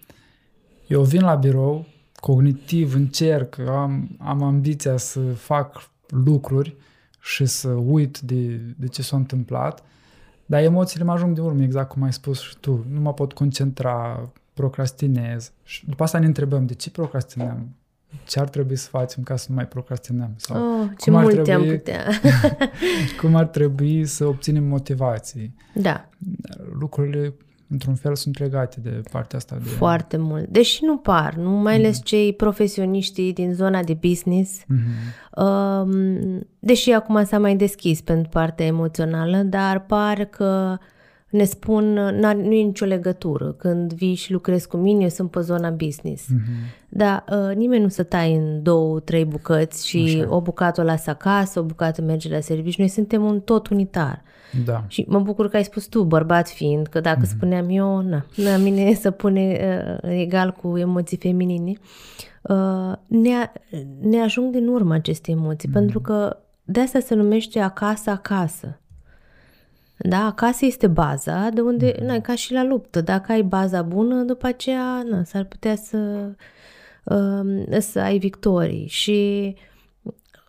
eu vin la birou, cognitiv încerc, am, am ambiția să fac lucruri și să uit de, de ce s-a întâmplat, dar emoțiile mă ajung de urmă, exact cum ai spus și tu. Nu mă pot concentra, procrastinez. Și după asta ne întrebăm, de ce procrastinăm? Ce ar trebui să facem ca să nu mai procrastinăm? Sau Oh, ce cum ar multe am trebui- putea. cum ar trebui să obținem motivații? da, Lucrurile, într-un fel, sunt legate de partea asta. De... foarte mult. Deși nu par, nu mai ales cei profesioniștii din zona de business, Mhm. Um, deși acum s-a mai deschis pentru partea emoțională, dar par că ne spun, n-ar, nu e nicio legătură. Când vii și lucrezi cu mine, eu sunt pe zona business. Mhm. Dar uh, nimeni nu se taie în două, trei bucăți și Așa. o bucată o lasă acasă, o bucată merge la serviciu. Noi suntem un tot unitar. Da. Și mă bucur că ai spus tu, bărbat fiind, că dacă mm-hmm. spuneam eu, na, la mine să pune uh, egal cu emoții feminine, uh, ne, ne ajung din urmă aceste emoții, mm-hmm. pentru că de asta se numește acasă, acasă. Da, acasă este baza, de unde, mm-hmm. na, ca și la luptă, dacă ai baza bună, după aceea, na, s-ar putea să, uh, să ai victorii. Și,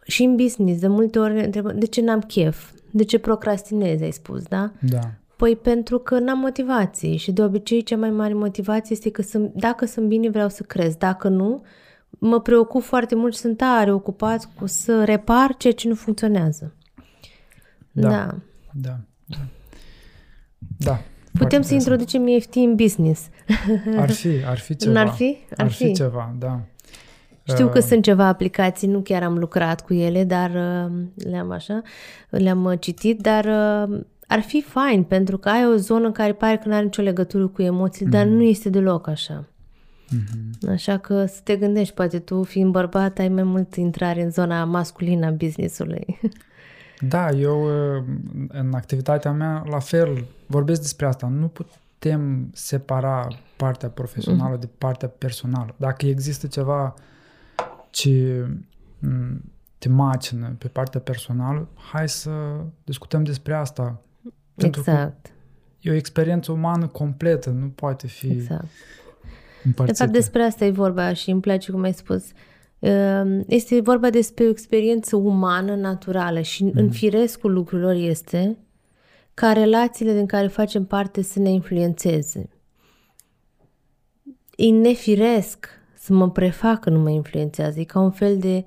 și în business, de multe ori ne întrebăm, de ce n-am chef? De ce procrastinezi, ai spus, da? Da. Păi pentru că n-am motivație și de obicei cea mai mare motivație este că sunt, dacă sunt bine vreau să cresc, dacă nu, mă preocup foarte mult și sunt tare ocupat cu să repar ceea ce nu funcționează. Da. da. Da. Da. da. Putem Foarte să introducem EFT în business. interesant. Ar fi, ar fi ceva. N-ar fi? Ar Ar fi fi. ceva, da. Știu că Uh, sunt ceva aplicații, nu chiar am lucrat cu ele, dar uh, le-am așa, le-am uh, citit, dar uh, ar fi fain pentru că ai o zonă care pare că nu are nicio legătură cu emoții, dar Mm. nu este deloc așa. Mm-hmm. Așa că să te gândești, poate tu fiind bărbat ai mai mult intrare în zona masculină a business-ului. Da, eu în activitatea mea la fel vorbesc despre asta. Nu putem separa partea profesională mm-hmm. de partea personală. Dacă există ceva ce te macină pe partea personală, hai să discutăm despre asta. Pentru exact. Că e o experiență umană completă, nu poate fi exact. împărțită. De fapt, despre asta e vorba și îmi place cum ai spus. Ehm, este vorba despre o experiență umană, naturală și mm. în firescul lucrurilor este ca relațiile din care facem parte să ne influențeze. E nefiresc să mă prefac că nu mă influențează. E ca un fel de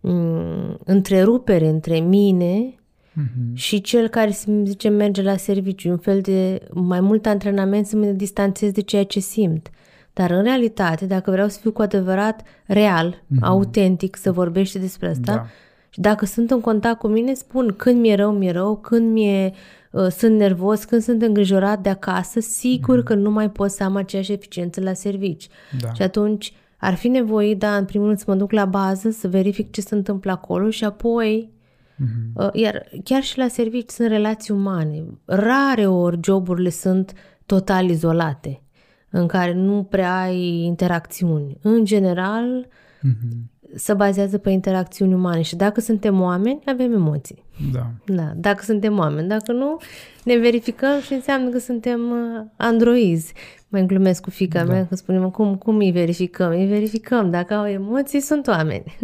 mm, întrerupere între mine mm-hmm. și cel care, să zice, merge la serviciu. Un fel de mai mult antrenament să mă distanțez de ceea ce simt. Dar în realitate, dacă vreau să fiu cu adevărat real, mm-hmm. autentic, să vorbește despre asta, da. și dacă sunt în contact cu mine, spun când mi-e rău, mi-e rău, când mi-e uh, sunt nervos, când sunt îngrijorat de acasă, sigur mm-hmm. că nu mai pot să am aceeași eficiență la servici. Da. Și atunci ar fi nevoie, da, în primul rând să mă duc la bază, să verific ce se întâmplă acolo și apoi Mm-hmm. Iar chiar și la servici sunt relații umane. Rare ori joburile sunt total izolate în care nu prea ai interacțiuni. În general, mm-hmm. se bazează pe interacțiuni umane și dacă suntem oameni, avem emoții. Da. da. Dacă suntem oameni, dacă nu, ne verificăm și înseamnă că suntem uh, androizi. Mai glumesc cu fica da. mea că spunem, cum, cum îi verificăm? Îi verificăm. Dacă au emoții, sunt oameni.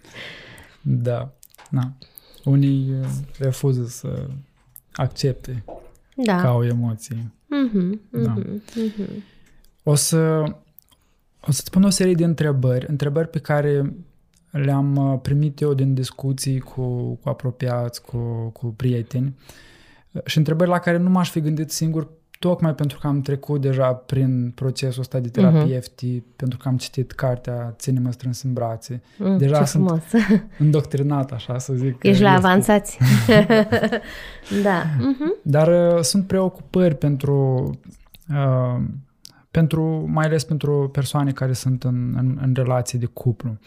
da. Na. Unii uh, refuză să accepte da. că au emoții. Mm-hmm, da. mm-hmm. O să o să-ți pun o serie de întrebări, întrebări pe care le-am uh, primit eu din discuții cu, cu apropiați, cu, cu prieteni uh, și întrebări la care nu m-aș fi gândit singur tocmai pentru că am trecut deja prin procesul ăsta de terapie uh-huh. FT, pentru că am citit cartea Ține-mă strâns în brațe. Mm, deja sunt frumos. îndoctrinat, așa să zic. Ești la este... avansați. da. Uh-huh. Dar uh, sunt preocupări pentru, uh, pentru, mai ales pentru persoane care sunt în, în, în relații de cuplu.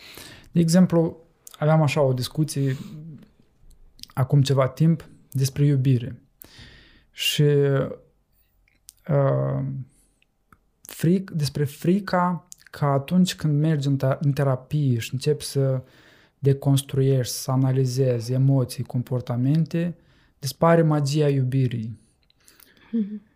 De exemplu, aveam așa o discuție acum ceva timp despre iubire. Și uh, fric, despre frica că atunci când mergi în, ta- în terapie și începi să deconstruiești, să analizezi emoții, comportamente, dispare magia iubirii.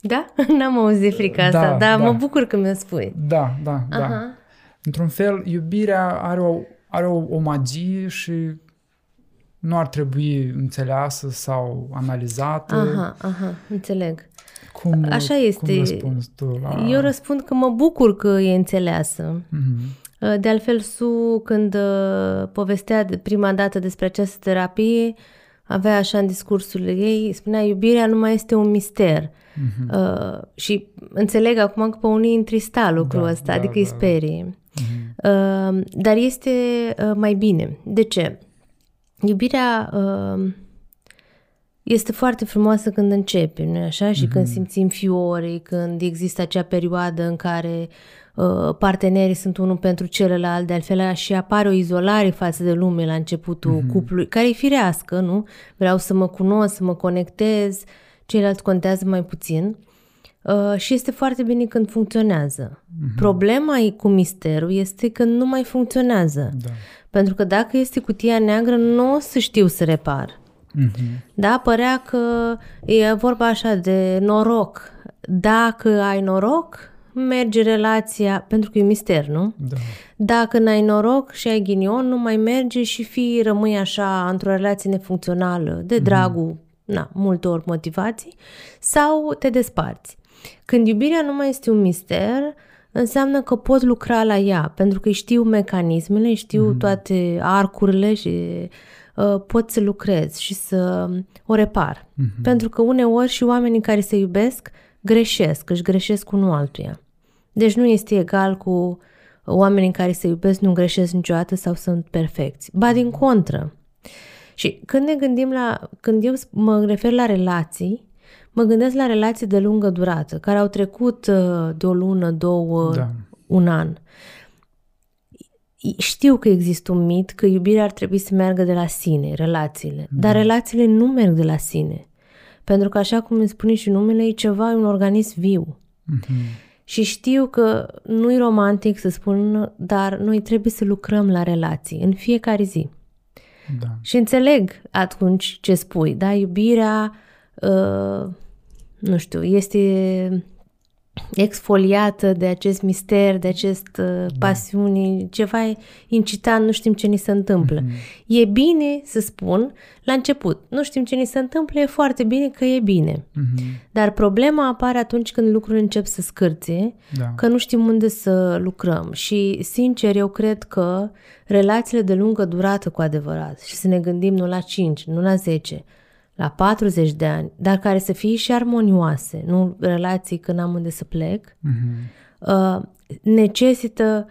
Da? N-am auzit frica asta, da, dar da. mă bucur că mi-o spui. Da, da, da. Aha. da. Într-un fel, iubirea are o, are o, o magie și nu ar trebui înțeleasă sau analizată. Aha, aha, înțeleg. Cum, Așa este. Cum răspunzi tu la... Eu răspund că mă bucur că e înțeleasă. Mm-hmm. De altfel, Su, când uh, povestea de prima dată despre această terapie, avea așa în discursul ei, spunea iubirea nu mai este un mister. Mm-hmm. Uh, și înțeleg acum că pe unii întrista lucrul da, ăsta, da, adică da, îi sperie. Mm-hmm. Uh, dar este uh, mai bine. De ce? Iubirea uh, este foarte frumoasă când începe, nu așa? Și mm-hmm. când simțim fiori, când există acea perioadă în care uh, partenerii sunt unul pentru celălalt, de altfel și apare o izolare față de lume la începutul mm-hmm. cuplului, care e firească, nu? Vreau să mă cunosc, să mă conectez, ceilalți contează mai puțin. Uh, și este foarte bine când funcționează. Mm-hmm. Problema cu misterul este că nu mai funcționează. Da. Pentru că dacă este cutia neagră, nu o să știu să repar. Mm-hmm. Da, părea că e vorba așa de noroc. Dacă ai noroc, merge relația, pentru că e mister, nu? Da. Dacă n-ai noroc și ai ghinion, nu mai merge și fii rămâi așa într-o relație nefuncțională, de mhm. dragul, mm-hmm. na, multe ori motivații, sau te desparți. Când iubirea nu mai este un mister, înseamnă că pot lucra la ea, pentru că știu mecanismele, știu mm-hmm. toate arcurile și Uh, pot să lucrez și să o repar. Mm-hmm. Pentru că uneori și oamenii care se iubesc greșesc, își greșesc unul altuia. Deci nu este egal cu oamenii care se iubesc nu greșesc niciodată sau sunt perfecți. Ba din contră. Și când ne gândim la, când eu mă refer la relații, mă gândesc la relații de lungă durată, care au trecut uh, de o lună, două, da. un an. Știu că există un mit că iubirea ar trebui să meargă de la sine, relațiile, da. dar relațiile nu merg de la sine. Pentru că, așa cum îmi spune și numele, e ceva, e un organism viu. Mm-hmm. Și știu că nu-i romantic să spun, dar noi trebuie să lucrăm la relații în fiecare zi. Da. Și înțeleg atunci ce spui, da? Iubirea, uh, nu știu, este exfoliată de acest mister, de acest uh, da. pasiuni, ceva incitant, nu știm ce ni se întâmplă. Mm-hmm. E bine să spun la început, nu știm ce ni se întâmplă, e foarte bine că e bine. Mm-hmm. Dar problema apare atunci când lucrurile încep să scârție, da. că nu știm unde să lucrăm. Și, sincer, eu cred că relațiile de lungă durată cu adevărat, și să ne gândim nu la 5, nu la 10, la 40 de ani, dar care să fie și armonioase, nu relații când am unde să plec, mm-hmm. uh, necesită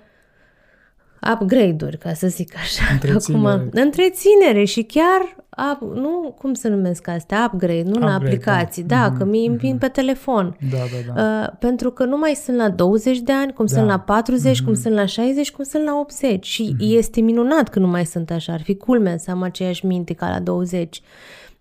upgrade-uri, ca să zic așa. Întreținere. Acum, întreținere și chiar, up, nu, cum să numesc astea, upgrade, nu upgrade, în aplicații, da, da mm-hmm, că mi-i mm-hmm. pe telefon. Da, da, da. Uh, pentru că nu mai sunt la 20 de ani, cum da. sunt la 40, mm-hmm. cum sunt la 60, cum sunt la 80 și mm-hmm. este minunat că nu mai sunt așa, ar fi culmea să am aceeași minte ca la 20.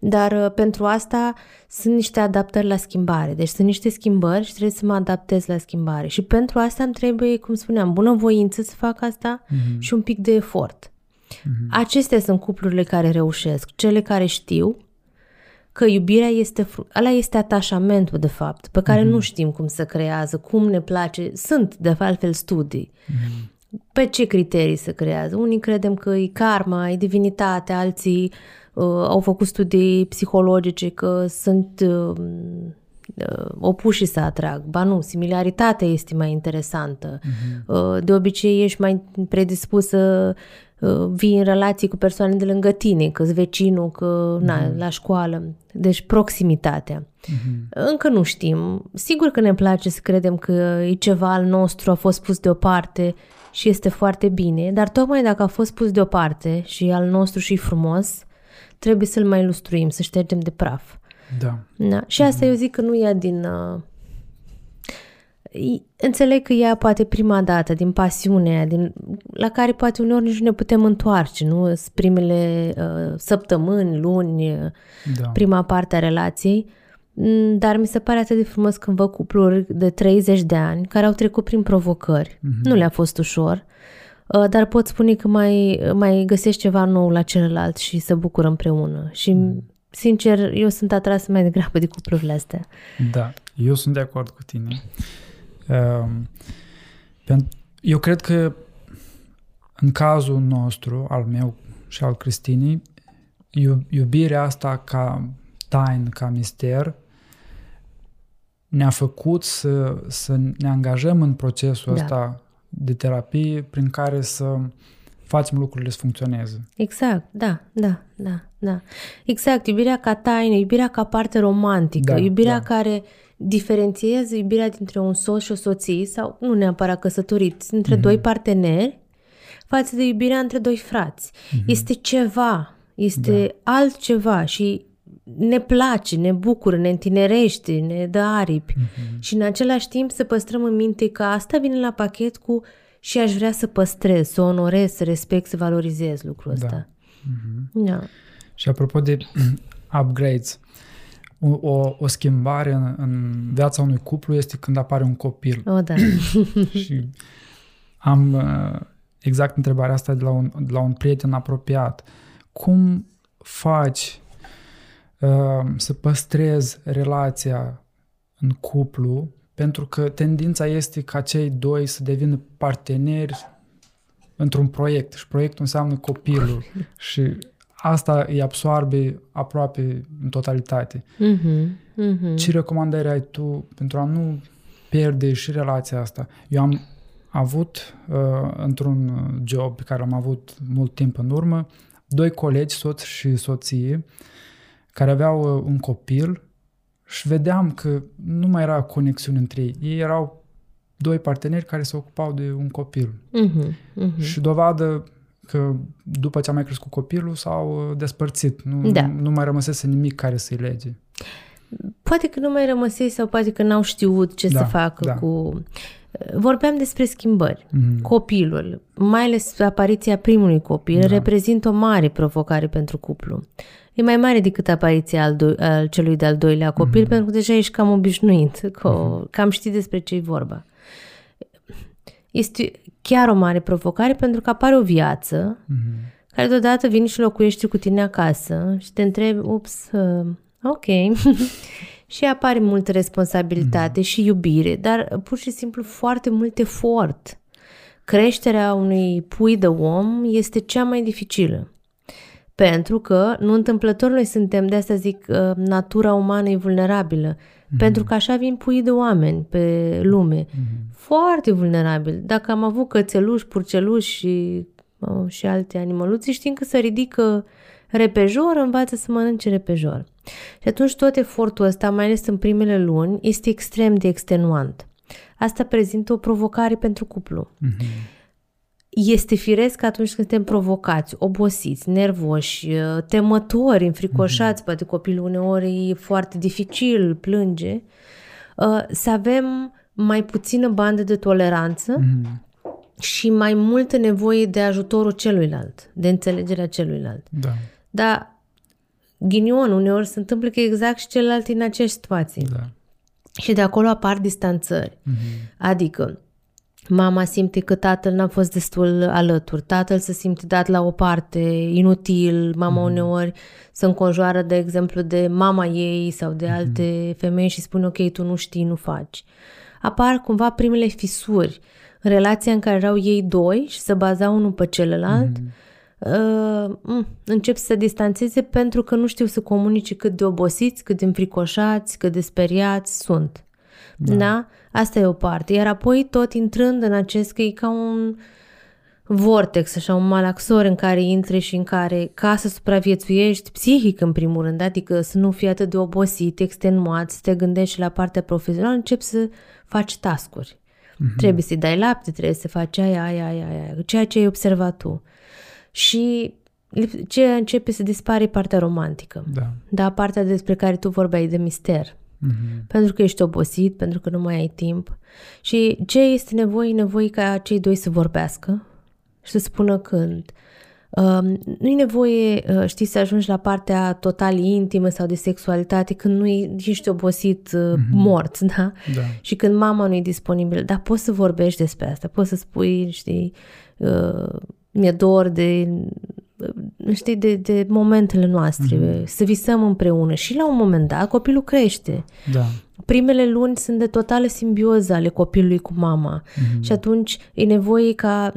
Dar uh, pentru asta sunt niște adaptări la schimbare. Deci sunt niște schimbări și trebuie să mă adaptez la schimbare. Și pentru asta îmi trebuie, cum spuneam, bunăvoință să fac asta mm-hmm. și un pic de efort. Mm-hmm. Acestea sunt cuplurile care reușesc, cele care știu că iubirea este, ăla este atașamentul de fapt, pe care mm-hmm. nu știm cum se creează, cum ne place. Sunt de altfel studii. Mm-hmm. Pe ce criterii se creează? Unii credem că e karma, e divinitate, alții uh, au făcut studii psihologice că sunt uh, uh, opuși să atrag. Ba nu, similaritatea este mai interesantă. Uh-huh. Uh, de obicei ești mai predispus să uh, vii în relații cu persoane de lângă tine, că vecinul, că uh-huh. na, la școală. Deci proximitatea. Uh-huh. Încă nu știm. Sigur că ne place să credem că e ceva al nostru, a fost pus deoparte și este foarte bine, dar tocmai dacă a fost pus deoparte și al nostru și frumos, trebuie să-l mai ilustruim, să ștergem de praf. Da. da. Și asta mm-hmm. eu zic că nu e din... Uh, înțeleg că ea poate prima dată, din pasiunea, din, la care poate uneori nici nu ne putem întoarce, nu? Primele uh, săptămâni, luni, da. prima parte a relației, mm, dar mi se pare atât de frumos când văd cupluri de 30 de ani care au trecut prin provocări. Mm-hmm. Nu le-a fost ușor, Uh, dar pot spune că mai, mai găsești ceva nou la celălalt și să bucură împreună. Și, mm. sincer, eu sunt atras mai degrabă de cuplurile astea. Da, eu sunt de acord cu tine. Um, eu cred că în cazul nostru, al meu și al Cristinii, iubirea asta ca tain, ca mister, ne-a făcut să, să ne angajăm în procesul da. ăsta de terapie prin care să facem lucrurile să funcționeze. Exact, da, da, da, da. Exact, iubirea ca taină, iubirea ca parte romantică, da, iubirea da. care diferențiază iubirea dintre un soț și o soție sau nu neapărat căsătoriți, între mm-hmm. doi parteneri față de iubirea între doi frați. Mm-hmm. Este ceva, este da. altceva și ne place, ne bucură, ne întinerește, ne dă aripi uh-huh. și în același timp să păstrăm în minte că asta vine la pachet cu și aș vrea să păstrez, să onorez, să respect, să valorizez lucrul da. ăsta. Uh-huh. Da. Și apropo de upgrades, o, o, o schimbare în, în viața unui cuplu este când apare un copil. O, da. și am uh, exact întrebarea asta de la un, de la un prieten apropiat. Cum faci Ehm, să păstrez relația în cuplu, pentru că tendința este ca cei doi să devină parteneri într-un proiect și proiectul înseamnă copilul și asta îi absorbe aproape în totalitate. Uh-huh, uh-huh. Ce recomandări ai tu pentru a nu pierde și relația asta? Eu am avut uh, într-un job pe care am avut mult timp în urmă, doi colegi, soț și soție, care aveau uh, un copil și vedeam că nu mai era conexiune între ei. Ei erau doi parteneri care se ocupau de un copil. Uh-huh, uh-huh. Și dovadă că după ce a mai crescut copilul s-au uh, despărțit. Nu, da. nu mai rămăsese nimic care să-i lege. poate că nu mai rămăsei sau poate că n-au știut ce Da, să facă da. cu... Vorbeam despre schimbări. Mhm. Copilul, mai ales apariția primului copil, Da. reprezintă o mare provocare pentru cuplu. E mai mare decât apariția al, do- al celui de-al doilea copil, Mhm. pentru că deja ești cam obișnuit, că, cam știi despre ce e vorba. Este chiar o mare provocare pentru că apare o viață Mhm. care deodată vine și locuiește cu tine acasă și te întrebi, ups, uh, ok. și apare multă responsabilitate și iubire, dar pur și simplu foarte mult efort. Creșterea unui pui de om este cea mai dificilă. Pentru că, nu întâmplător, noi suntem, de asta zic, uh, natura umană e vulnerabilă. Pentru că așa vin pui de oameni pe lume. Foarte vulnerabil. Dacă am avut cățeluși, purceluși și, uh, și alte animăluțe, știm că se ridică repejor, învață să mănânce repejor. Și atunci tot efortul ăsta, mai ales în primele luni, este extrem de extenuant. Asta prezintă o provocare pentru cuplu. Este firesc că atunci când suntem provocați, obosiți, nervoși, uh, temători, înfricoșați, poate copilul uneori e foarte dificil, plânge, uh, să avem mai puțină bandă de toleranță Mhm. și mai multă nevoie de ajutorul celuilalt, de înțelegerea celuilalt. Da. Dar ghinion, uneori se întâmplă că exact și celălalt e în aceeași situație. Da. Și de acolo apar distanțări. Adică mama simte că tatăl n-a fost destul alături, tatăl se simte dat la o parte, inutil, mama uneori se înconjoară, de exemplu, de mama ei sau de alte femei și spune ok, tu nu știi, nu faci. Apar cumva primele fisuri în relația în care erau ei doi și se bazau unul pe celălalt, uh, mm, încep să se distanțeze pentru că nu știu să comunice cât de obosiți, cât de înfricoșați, cât de speriați sunt. Da. da? Asta e o parte. Iar apoi tot intrând în acest, că e ca un vortex, așa, un malaxor în care intri și în care, ca să supraviețuiești psihic în primul rând, adică să nu fii atât de obosit, extenuat, să te gândești și la partea profesională, începi să faci tascuri. Mm-hmm. Trebuie să-i dai lapte, trebuie să faci aia, aia, aia, aia, ceea ce ai observat tu. Și ce începe să dispare e partea romantică. Da. Da, partea despre care tu vorbeai de mister. Mhm. Pentru că ești obosit, pentru că nu mai ai timp. Și ce este nevoie? E nevoie ca cei doi să vorbească și să spună când. Um, nu e nevoie, uh, știi, să ajungi la partea total intimă sau de sexualitate când nu e- ești obosit, uh, mort, da? Da. Și când mama nu e disponibilă, dar poți să vorbești despre asta, poți să spui, știi, uh, mi-e dor de, uh, știi, de, de momentele noastre, să visăm împreună. Și la un moment dat copilul crește. Da. Primele luni sunt de totală simbioză ale copilului cu mama. Și atunci e nevoie ca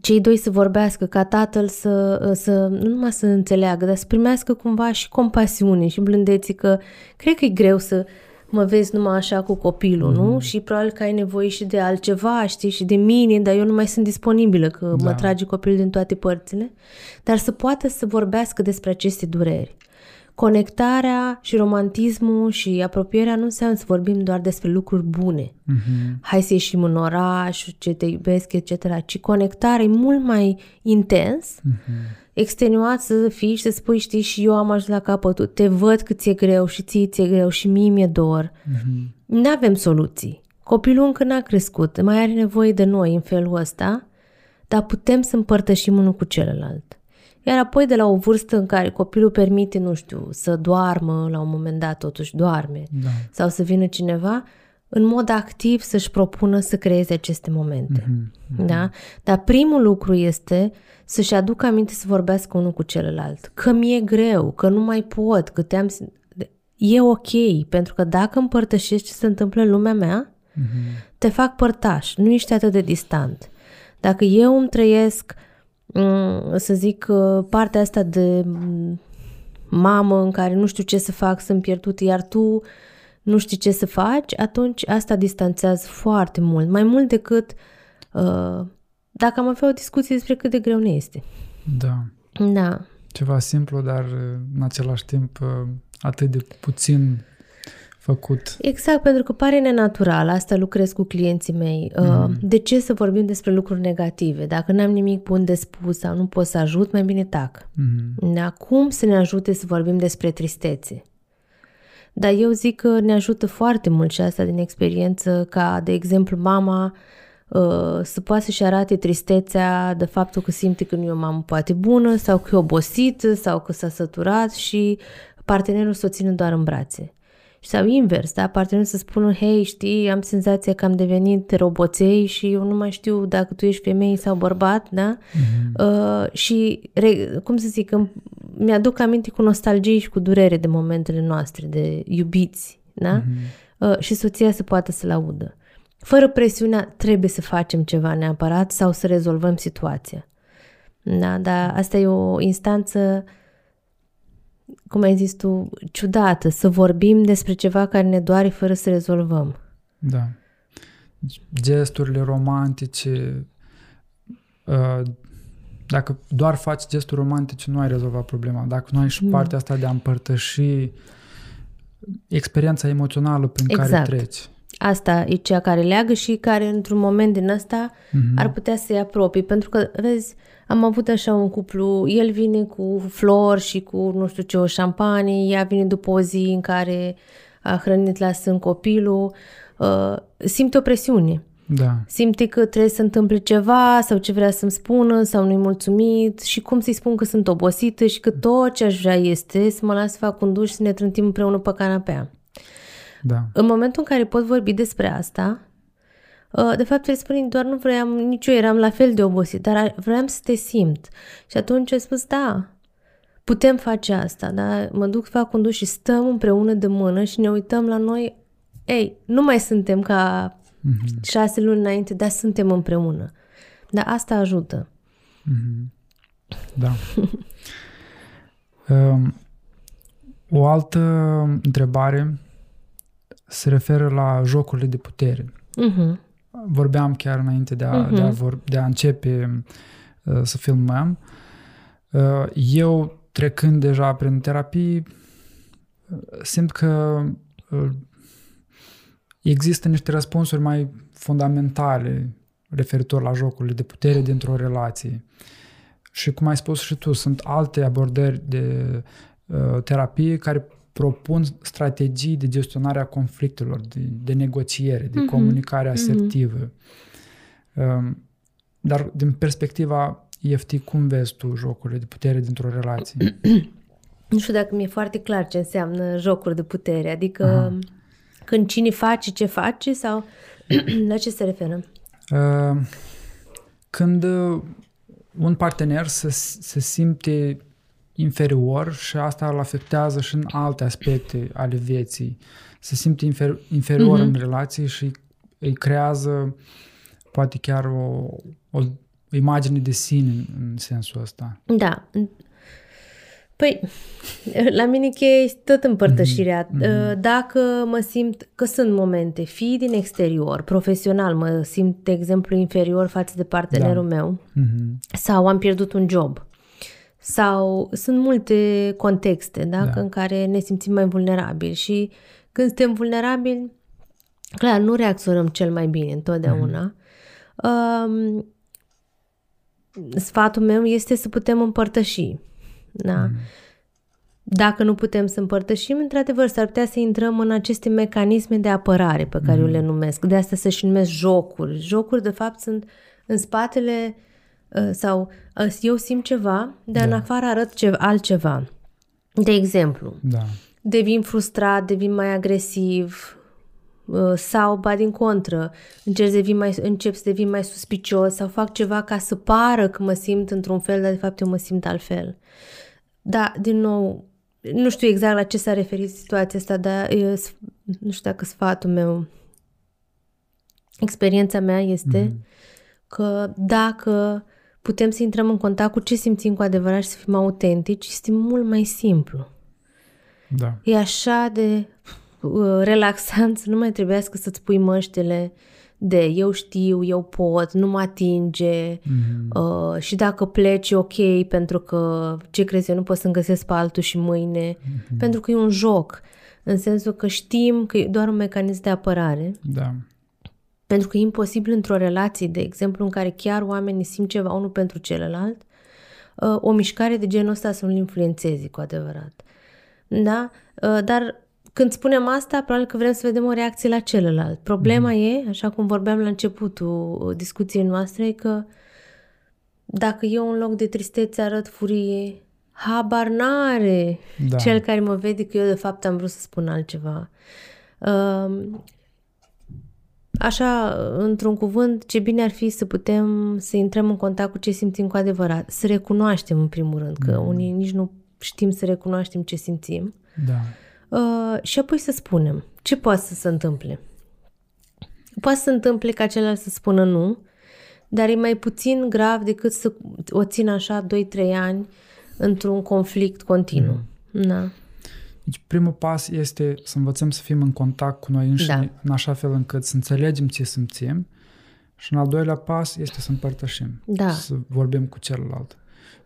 cei doi să vorbească, ca tatăl să, să nu numai să înțeleagă, dar să primească cumva și compasiune și blândețe că cred că e greu să mă vezi numai așa cu copilul, nu? Și probabil că ai nevoie și de altceva, știi, și de mine, dar eu nu mai sunt disponibilă, că da. mă trage copilul din toate părțile. Dar să poată să vorbească despre aceste dureri. Conectarea și romantismul și apropierea nu înseamnă să vorbim doar despre lucruri bune. Mhm. Hai să ieșim în oraș, ce te iubesc, etc. Ci conectarea e mult mai intens, extenuat să fii și să spui, știi, și eu am ajuns la capătul, te văd cât ți-e greu și ție ți-e greu și mie mi-e dor. Nu avem soluții. Copilul încă n-a crescut, mai are nevoie de noi în felul ăsta, dar putem să împărtășim unul cu celălalt. Iar apoi de la o vârstă în care copilul permite, nu știu, să doarmă, la un moment dat totuși doarme, Da. sau să vină cineva, în mod activ să-și propună să creeze aceste momente. Mhm. Da? Dar primul lucru este să-și aducă aminte să vorbească unul cu celălalt. Că mi-e greu, că nu mai pot, că te-am... sim- E ok, pentru că dacă împărtășești ce se întâmplă în lumea mea, te fac părtaș, nu ești atât de distant. Dacă eu îmi trăiesc, mm, să zic, uh, partea asta de mm, mamă în care nu știu ce să fac, sunt pierdut, iar tu nu știi ce să faci, atunci asta distanțează foarte mult, mai mult decât uh, dacă am avea o discuție despre cât de greu ne este. Da. Da, Ceva simplu, dar în același timp atât de puțin făcut. Exact, pentru că pare nenatural, asta lucrez cu clienții mei. Mm. De ce să vorbim despre lucruri negative? Dacă n-am nimic bun de spus sau nu pot să ajut, mai bine tac. Mhm. Da? Cum să ne ajute să vorbim despre tristețe? Dar eu zic că ne ajută foarte mult și asta din experiență, ca, de exemplu, mama uh, să poată să-și arate tristețea de faptul că simte că nu e o mamă poate bună sau că e obosită sau că s-a săturat și partenerul să o țină doar în brațe. Sau invers, da? Partenerul să spună, hei, știi, am senzația că am devenit roboței și eu nu mai știu dacă tu ești femeie sau bărbat, da? Mm-hmm. Uh, și, re, cum să zic, mi-aduc aminte cu nostalgie și cu durere de momentele noastre, de iubiți, da? Mm-hmm. Uh, și soția să poată să-l audă. Fără presiunea, trebuie să facem ceva neapărat sau să rezolvăm situația. Da, dar asta e o instanță cum ai zis tu, ciudată, să vorbim despre ceva care ne doare fără să rezolvăm. Da. Gesturile romantice, uh, dacă doar faci gesturi romantice, nu ai rezolvat problema. Dacă nu ai și mm. partea asta de a împărtăși experiența emoțională prin exact. care treci. Asta e cea care leagă și care într-un moment din ăsta mm-hmm. ar putea să-i apropie. Pentru că, vezi, am avut așa un cuplu, el vine cu flori și cu nu știu ce, o șampanie, ea vine după o zi în care a hrănit la sân copilul, uh, simte o presiune. Da. Simte că trebuie să întâmple ceva sau ce vrea să-mi spună sau nu-i mulțumit și cum să-i spun că sunt obosită și că tot ce aș vrea este să mă las să fac un duș și să ne trântim împreună pe canapea. Da. În momentul în care pot vorbi despre asta, uh, de fapt, îi spune, doar nu vreau, nici eu eram la fel de obosit, dar vreau să te simt. Și atunci a spus, da, putem face asta, da? Mă duc, fac un duș și stăm împreună de mână și ne uităm la noi. Ei, nu mai suntem ca mm-hmm. șase luni înainte, dar suntem împreună. Dar asta ajută. Mm-hmm. Da. um, o altă întrebare se referă la jocurile de putere. Uh-huh. Vorbeam chiar înainte de a, uh-huh. de a, vor, de a începe uh, să filmăm. Uh, eu, trecând deja prin terapii, uh, simt că uh, există niște răspunsuri mai fundamentale referitor la jocurile de putere dintr-o relație. Și cum ai spus și tu, sunt alte abordări de uh, terapie care propun strategii de gestionare a conflictelor, de, de negociere, de mm-hmm. comunicare mhm. asertivă. Mm-hmm. Dar din perspectiva EFT, cum vezi tu jocurile de putere dintr-o relație? Nu știu dacă mi-e foarte clar ce înseamnă jocuri de putere, adică Aha. când cine face ce face sau la ce se referă? Când un partener se, se simte inferior și asta îl afectează și în alte aspecte ale vieții. Se simte infer, inferior mm-hmm. în relații și îi creează poate chiar o, o imagine de sine în, în sensul ăsta. Da. Păi, la mine e tot împărtășirea. Mm-hmm. Dacă mă simt că sunt momente, fii din exterior, profesional, mă simt, de exemplu, inferior față de partenerul da. meu mm-hmm. sau am pierdut un job sau sunt multe contexte da? Da. în care ne simțim mai vulnerabili și când suntem vulnerabili, clar, nu reacționăm cel mai bine întotdeauna. Mm. Um, sfatul meu este să putem împărtăși. Da? Mm. Dacă nu putem să împărtășim, într-adevăr, s-ar putea să intrăm în aceste mecanisme de apărare pe care mm. eu le numesc. De asta să-și numesc jocuri. Jocuri, de fapt, sunt în spatele uh, Uh, sau uh, eu simt ceva, dar da. în afară arăt ce, altceva. De exemplu, da. devin frustrat, devin mai agresiv uh, sau, ba din contră, încep să, devin mai, încep să devin mai suspicios sau fac ceva ca să pară că mă simt într-un fel, dar de fapt eu mă simt altfel. Da, din nou, nu știu exact la ce s-a referit situația asta, dar eu, nu știu dacă sfatul meu, experiența mea este mm-hmm. că dacă putem să intrăm în contact cu ce simțim cu adevărat și să fim autentici, este mult mai simplu. Da. E așa de uh, relaxant să nu mai trebuiască să-ți pui măștele de eu știu, eu pot, nu mă atinge mm-hmm. uh, și dacă pleci ok pentru că ce crezi eu nu pot să-mi găsesc pe altul și mâine mm-hmm. pentru că e un joc în sensul că știm că e doar un mecanism de apărare da. Pentru că e imposibil într-o relație, de exemplu, în care chiar oamenii simt ceva unul pentru celălalt, uh, o mișcare de genul ăsta să nu-l influențeze cu adevărat. Da? Uh, dar când spunem asta, probabil că vrem să vedem o reacție la celălalt. Problema mm. e, așa cum vorbeam la începutul discuției noastre, că dacă eu în loc de tristețe arăt furie, habar n-are da. cel care mă vede că eu de fapt am vrut să spun altceva. Um, așa, într-un cuvânt, ce bine ar fi să putem să intrăm în contact cu ce simțim cu adevărat, să recunoaștem în primul rând, că mm. unii nici nu știm să recunoaștem ce simțim. Da. Uh, și apoi să spunem ce poate să se întâmple. Poate să se întâmple ca celălalt să spună nu, dar e mai puțin grav decât să o țină așa 2-3 ani într-un conflict continuu. Mm. Da. Deci primul pas este să învățăm să fim în contact cu noi înșine da. în așa fel încât să înțelegem ce simțim și în al doilea pas este să împărtășim, da. să vorbim cu celălalt.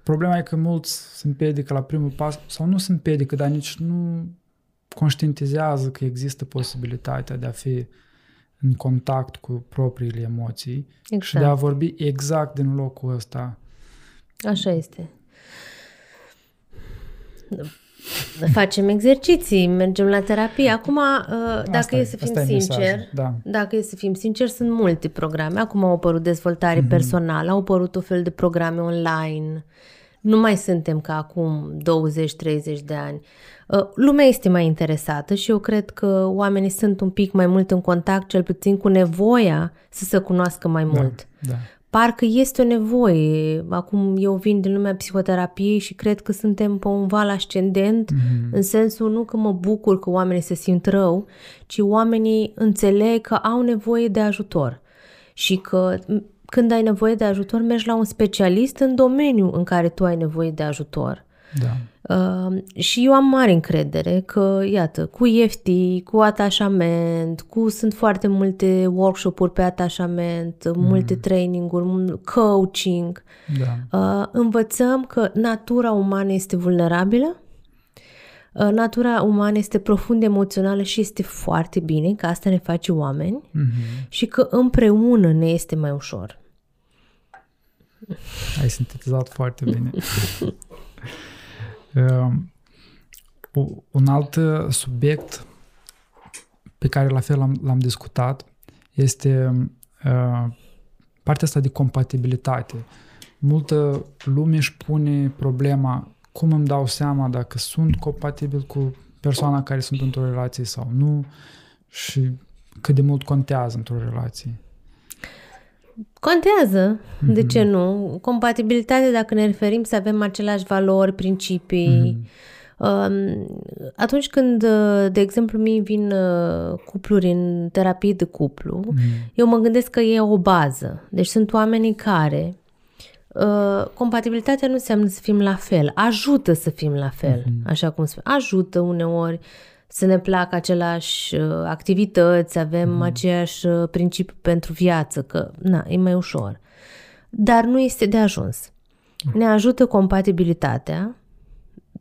Problema e că mulți se împiedică la primul pas sau nu se împiedică, dar nici nu conștientizează că există posibilitatea de a fi în contact cu propriile emoții exact. și de a vorbi exact din locul ăsta. Așa este. Facem exerciții, mergem la terapie. Acum, uh, dacă asta e să fim sinceri, da. dacă e să fim sinceri, sunt multe programe. Acum au apărut dezvoltare mm-hmm. personală, au apărut o fel de programe online. Nu mai suntem ca acum 20-30 de ani. Uh, lumea este mai interesată și eu cred că oamenii sunt un pic mai mult în contact, cel puțin cu nevoia să se cunoască mai da, mult. Da. Parcă este o nevoie. Acum eu vin din lumea psihoterapiei și cred că suntem pe un val ascendent, mm-hmm. în sensul nu că mă bucur că oamenii se simt rău, ci oamenii înțeleg că au nevoie de ajutor și că când ai nevoie de ajutor, mergi la un specialist în domeniul în care tu ai nevoie de ajutor. Da. Uh, și eu am mare încredere că, iată, cu EFT, cu atașament, cu sunt foarte multe workshop-uri pe atașament, mm. multe traininguri, coaching. Da. Uh, învățăm că natura umană este vulnerabilă, uh, natura umană este profund emoțională și este foarte bine, că asta ne face oameni mm-hmm. și că împreună ne este mai ușor. Ai sintetizat foarte bine. Ehm, un alt uh, subiect pe care la fel l-am, l-am discutat este uh, partea asta de compatibilitate. Multă lume își pune problema cum îmi dau seama dacă sunt compatibil cu persoana care sunt într-o relație sau nu și cât de mult contează într-o relație. Contează, mm-hmm. de ce nu? Compatibilitate, dacă ne referim să avem aceleași valori, principii. Mm-hmm. Atunci când, de exemplu, mi vin uh, cupluri în terapie de cuplu, mm-hmm. eu mă gândesc că e o bază. Deci sunt oamenii care Uh, compatibilitatea nu înseamnă să fim la fel, ajută să fim la fel, mm-hmm. așa cum spune. Ajută uneori să ne placă aceleași uh, activități, avem mm. aceeași uh, principiu pentru viață, că na, e mai ușor. Dar nu este de ajuns. Ne ajută compatibilitatea,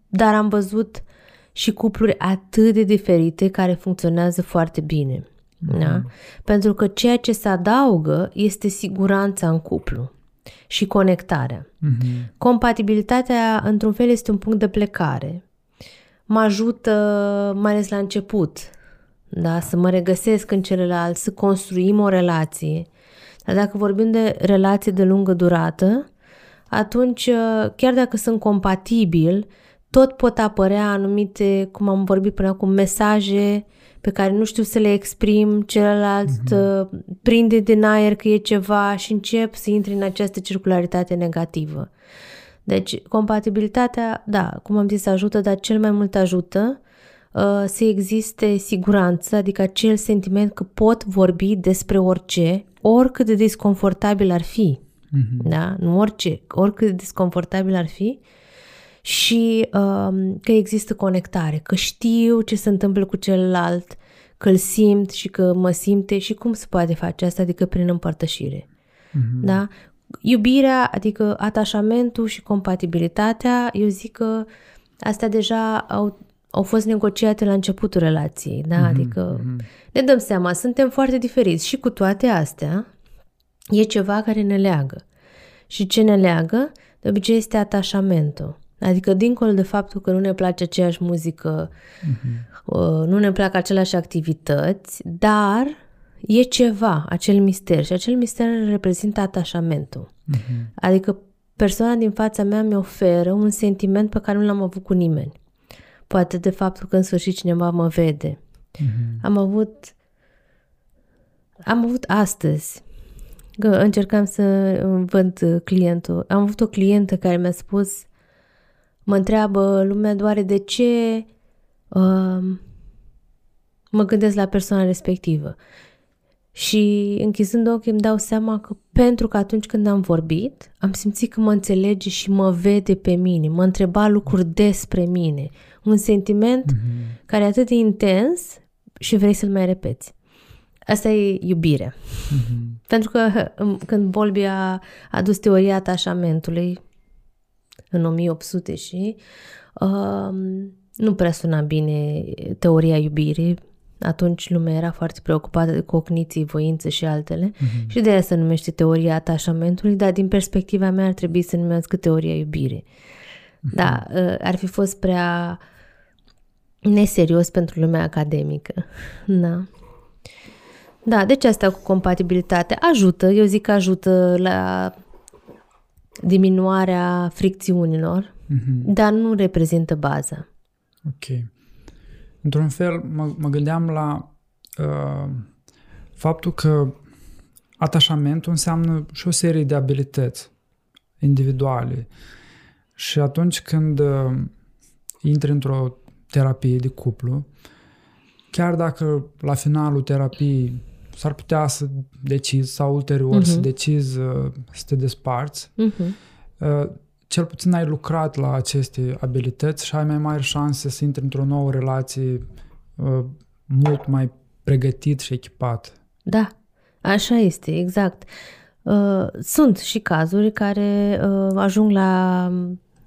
dar am văzut și cupluri atât de diferite care funcționează foarte bine. Mm. Da? Pentru că ceea ce se adaugă este siguranța în cuplu și conectarea. Mm-hmm. Compatibilitatea, într-un fel, este un punct de plecare mă ajută, mai ales la început, da? să mă regăsesc în celălalt, să construim o relație. Dar dacă vorbim de relație de lungă durată, atunci, chiar dacă sunt compatibil, tot pot apărea anumite, cum am vorbit până acum, mesaje pe care nu știu să le exprim, celălalt mm-hmm. prinde din aer că e ceva și încep să intri în această circularitate negativă. Deci, compatibilitatea, da, cum am zis, ajută, dar cel mai mult ajută uh, să existe siguranță, adică acel sentiment că pot vorbi despre orice, oricât de disconfortabil ar fi. Mm-hmm. Da? Nu orice, oricât de disconfortabil ar fi și uh, că există conectare, că știu ce se întâmplă cu celălalt, că îl simt și că mă simte și cum se poate face asta, adică prin împărtășire. Mm-hmm. Da? Iubirea, adică atașamentul și compatibilitatea, eu zic că astea deja au, au fost negociate la începutul relației, da? Mm-hmm, adică mm-hmm. ne dăm seama, suntem foarte diferiți și cu toate astea e ceva care ne leagă. Și ce ne leagă, de obicei, este atașamentul. Adică, dincolo de faptul că nu ne place aceeași muzică, uh-huh. nu ne plac aceleași activități, dar e ceva, acel mister și acel mister reprezintă atașamentul. Uh-huh. Adică persoana din fața mea mi oferă un sentiment pe care nu l-am avut cu nimeni. Poate de faptul că în sfârșit cineva mă vede. Uh-huh. Am avut am avut astăzi că încercam să vând clientul. Am avut o clientă care mi-a spus mă întreabă lumea doare de ce uh, mă gândesc la persoana respectivă. Și închizând ochii îmi dau seama că pentru că atunci când am vorbit, am simțit că mă înțelege și mă vede pe mine, mă întreba lucruri despre mine. Un sentiment mm-hmm. care e atât de intens și vrei să-l mai repeți. Asta e iubire. Mm-hmm. Pentru că când Bolbi a adus teoria atașamentului în 1800 și uh, nu prea suna bine teoria iubirii, atunci lumea era foarte preocupată de cogniții, voință și altele mm-hmm. și de aia se numește teoria atașamentului, dar din perspectiva mea ar trebui să numească teoria iubirii. Mm-hmm. Da, ă, ar fi fost prea neserios pentru lumea academică. Da. Da, deci asta cu compatibilitate ajută, eu zic că ajută la diminuarea fricțiunilor, mm-hmm. dar nu reprezintă baza. Ok. Într-un fel, mă, mă gândeam la uh, faptul că atașamentul înseamnă și o serie de abilități individuale. Și atunci când uh, intri într-o terapie de cuplu, chiar dacă la finalul terapiei s-ar putea să decizi sau ulterior uh-huh. să mhm. decizi uh, să te desparți, uh-huh. uh, cel puțin ai lucrat la aceste abilități și ai mai mari șanse să intri într-o nouă relație uh, mult mai pregătit și echipat. Da, așa este, exact. Uh, sunt și cazuri care uh, ajung la,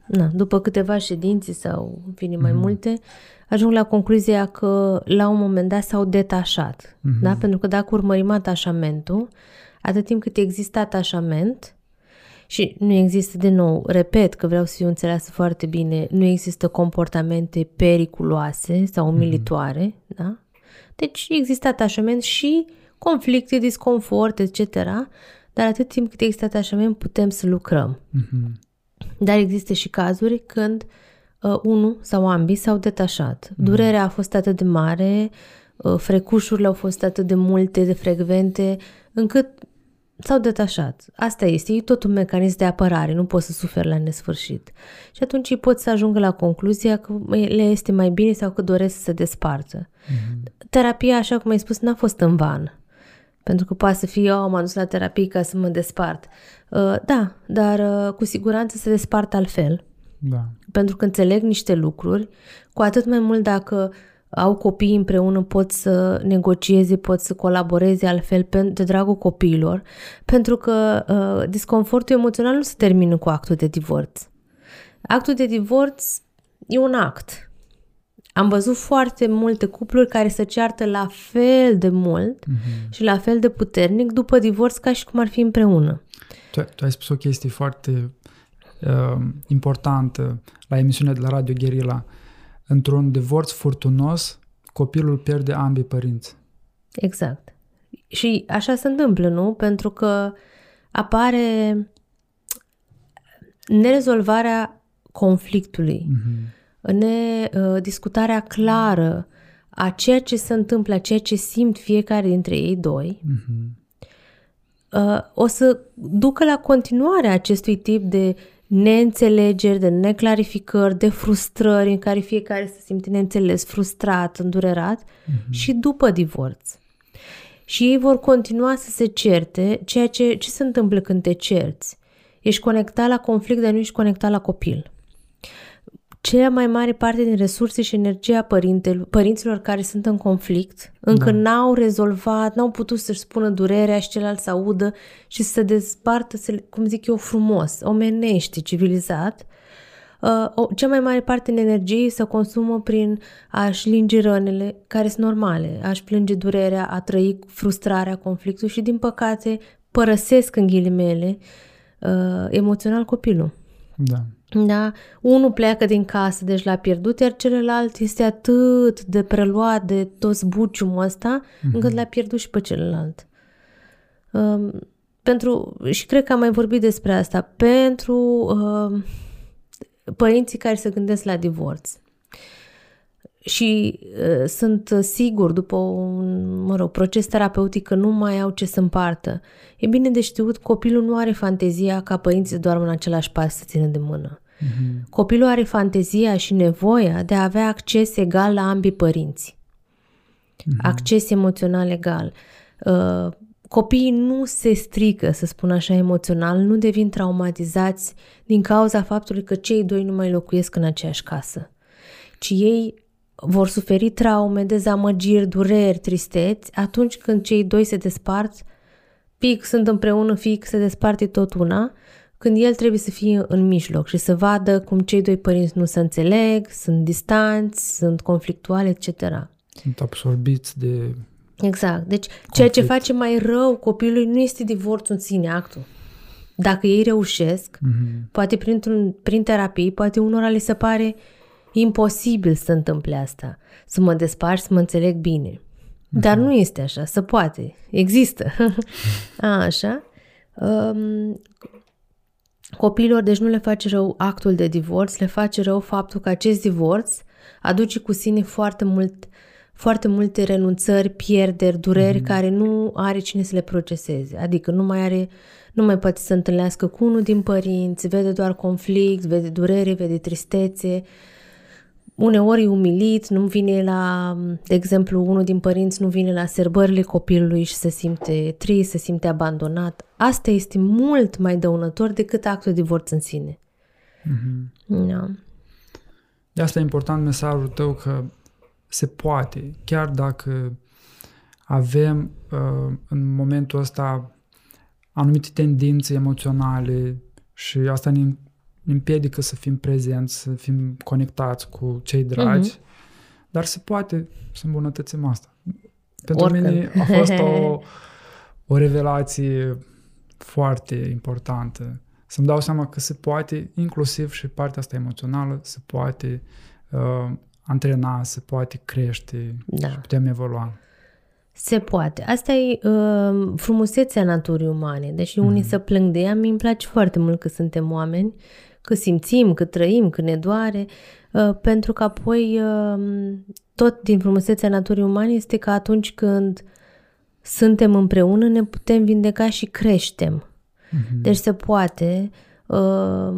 na, după câteva ședințe sau, în fine, mai mm. multe, ajung la concluzia că la un moment dat s-au detașat. Mm-hmm. Da? Pentru că dacă urmărim atașamentul, atât timp cât există atașament, și nu există, de nou, repet că vreau să fiu înțeleasă foarte bine, nu există comportamente periculoase sau umilitoare, mm-hmm. da? Deci există atașament și conflicte, disconfort, etc. Dar atât timp cât există atașament, putem să lucrăm. Mm-hmm. Dar există și cazuri când uh, unul sau ambii s-au detașat. Mm-hmm. Durerea a fost atât de mare, uh, frecușurile au fost atât de multe, de frecvente, încât s-au detașat. Asta este, e tot un mecanism de apărare, nu poți să suferi la nesfârșit. Și atunci îi poți să ajungă la concluzia că le este mai bine sau că doresc să se despartă. Mm-hmm. Terapia, așa cum ai spus, n-a fost în van. Pentru că poate să fie, eu oh, m-am dus la terapie ca să mă despart. Uh, da, dar uh, cu siguranță se despart altfel. Da. Pentru că înțeleg niște lucruri, cu atât mai mult dacă au copii împreună, pot să negocieze, pot să colaboreze altfel de dragul copiilor, pentru că uh, disconfortul emoțional nu se termină cu actul de divorț. Actul de divorț e un act. Am văzut foarte multe cupluri care se ceartă la fel de mult mm-hmm. și la fel de puternic după divorț ca și cum ar fi împreună. Tu, tu ai spus o chestie foarte uh, importantă la emisiunea de la Radio Guerilla. Uh, Într-un divorț furtunos, copilul pierde ambii părinți. Exact. Și așa se întâmplă, nu? Pentru că apare nerezolvarea conflictului, mm-hmm. ne, uh, discutarea clară a ceea ce se întâmplă, a ceea ce simt fiecare dintre ei doi, mm-hmm. uh, o să ducă la continuarea acestui tip de neînțelegeri, de neclarificări, de frustrări în care fiecare se simte neînțeles, frustrat, îndurerat mm-hmm. și după divorț. Și ei vor continua să se certe, ceea ce, ce se întâmplă când te cerți? Ești conectat la conflict, dar nu ești conectat la copil cea mai mare parte din resurse și energia părintelor, părinților care sunt în conflict, încă da. n-au rezolvat, n-au putut să-și spună durerea și celălalt să audă și să se despartă, să, cum zic eu, frumos, omenește, civilizat, uh, o, cea mai mare parte din energie se consumă prin a-și linge rănile, care sunt normale, a-și plânge durerea, a trăi frustrarea, conflictul și, din păcate, părăsesc în ghilimele uh, emoțional copilul Da. Da? Unul pleacă din casă, deci l-a pierdut, iar celălalt este atât de preluat de toți buciumul ăsta, mm-hmm. încât l-a pierdut și pe celălalt. Um, pentru, și cred că am mai vorbit despre asta, pentru uh, părinții care se gândesc la divorț și uh, sunt sigur după un, mă rog, proces terapeutic că nu mai au ce să împartă. E bine de știut, copilul nu are fantezia ca părinții să doarmă în același pas să țină de mână. Mm-hmm. Copilul are fantezia și nevoia de a avea acces egal la ambii părinți. Mm-hmm. Acces emoțional egal. Uh, copiii nu se strică, să spun așa, emoțional, nu devin traumatizați din cauza faptului că cei doi nu mai locuiesc în aceeași casă, ci ei vor suferi traume, dezamăgiri, dureri, tristeți atunci când cei doi se despart, pic sunt împreună, fix se desparte tot una, când el trebuie să fie în mijloc și să vadă cum cei doi părinți nu se înțeleg, sunt distanți, sunt conflictuali, etc. Sunt absorbiți de Exact. Deci conflict. ceea ce face mai rău copilului nu este divorțul în sine, actul. Dacă ei reușesc, mm-hmm. poate prin, prin terapie, poate unora le se pare imposibil să întâmple asta, să mă despart, să mă înțeleg bine. Mm-hmm. Dar nu este așa, se poate, există. A, așa. Um, Copiilor, deci nu le face rău actul de divorț, le face rău faptul că acest divorț aduce cu sine foarte mult foarte multe renunțări, pierderi, dureri mm-hmm. care nu are cine să le proceseze. Adică nu mai are, nu mai poate să întâlnească cu unul din părinți, vede doar conflict, vede durere, vede tristețe, uneori e umilit, nu vine la, de exemplu, unul din părinți nu vine la serbările copilului și se simte trist, se simte abandonat. Asta este mult mai dăunător decât actul de divorț în sine. Mm-hmm. Da. De asta e important mesajul tău că se poate, chiar dacă avem uh, în momentul ăsta anumite tendințe emoționale și asta ne împiedică să fim prezenți, să fim conectați cu cei dragi, uh-huh. dar se poate să îmbunătățim asta. Pentru Oricând. mine a fost o, o revelație foarte importantă. Să-mi dau seama că se poate, inclusiv și partea asta emoțională, se poate uh, antrena, se poate crește da. și putem evolua. Se poate. Asta e uh, frumusețea naturii umane. Deși mm-hmm. unii mhm. să plâng de ea, mi îmi place foarte mult că suntem oameni, că simțim, că trăim, că ne doare, uh, pentru că apoi uh, tot din frumusețea naturii umane este că atunci când suntem împreună ne putem vindeca și creștem. Mm-hmm. Deci se poate uh,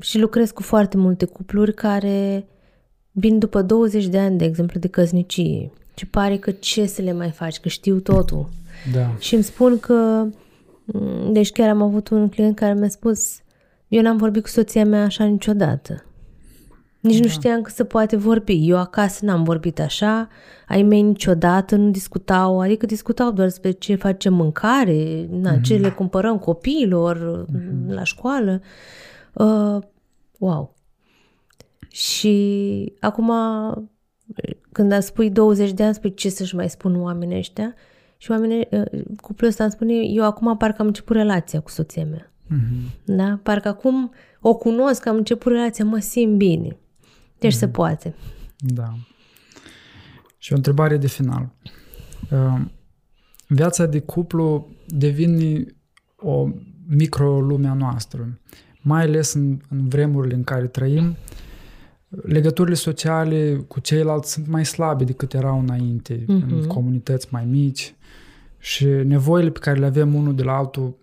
și lucrez cu foarte multe cupluri care vin după 20 de ani, de exemplu, de căsnicie și pare că ce să le mai faci, că știu totul. Da. Și îmi spun că, mm, deci chiar am avut un client care mi-a spus, eu n-am vorbit cu soția mea așa niciodată. Nici da. nu știam că se poate vorbi. Eu acasă n-am vorbit așa, ai mei niciodată nu discutau, adică discutau doar despre ce facem mâncare, na, mm-hmm. ce le cumpărăm copiilor mm-hmm. la școală. Uh, wow. Și acum, când îmi spui 20 de ani, spui ce să-și mai spun oamenii ăștia. Și oamenii, ă, cuplul ăsta îmi spune, eu acum parcă am început relația cu soția mea. Mm-hmm. Da? Parcă acum o cunosc, am început relația, mă simt bine. Deci mm-hmm. se poate. Da. Și o întrebare de final. Ă, viața de cuplu devine o micro a noastră, mai ales în, în vremurile în care trăim, legăturile sociale cu ceilalți sunt mai slabe decât erau înainte, uh-huh. în mhm. comunități mai mici și nevoile pe care le avem unul de la altul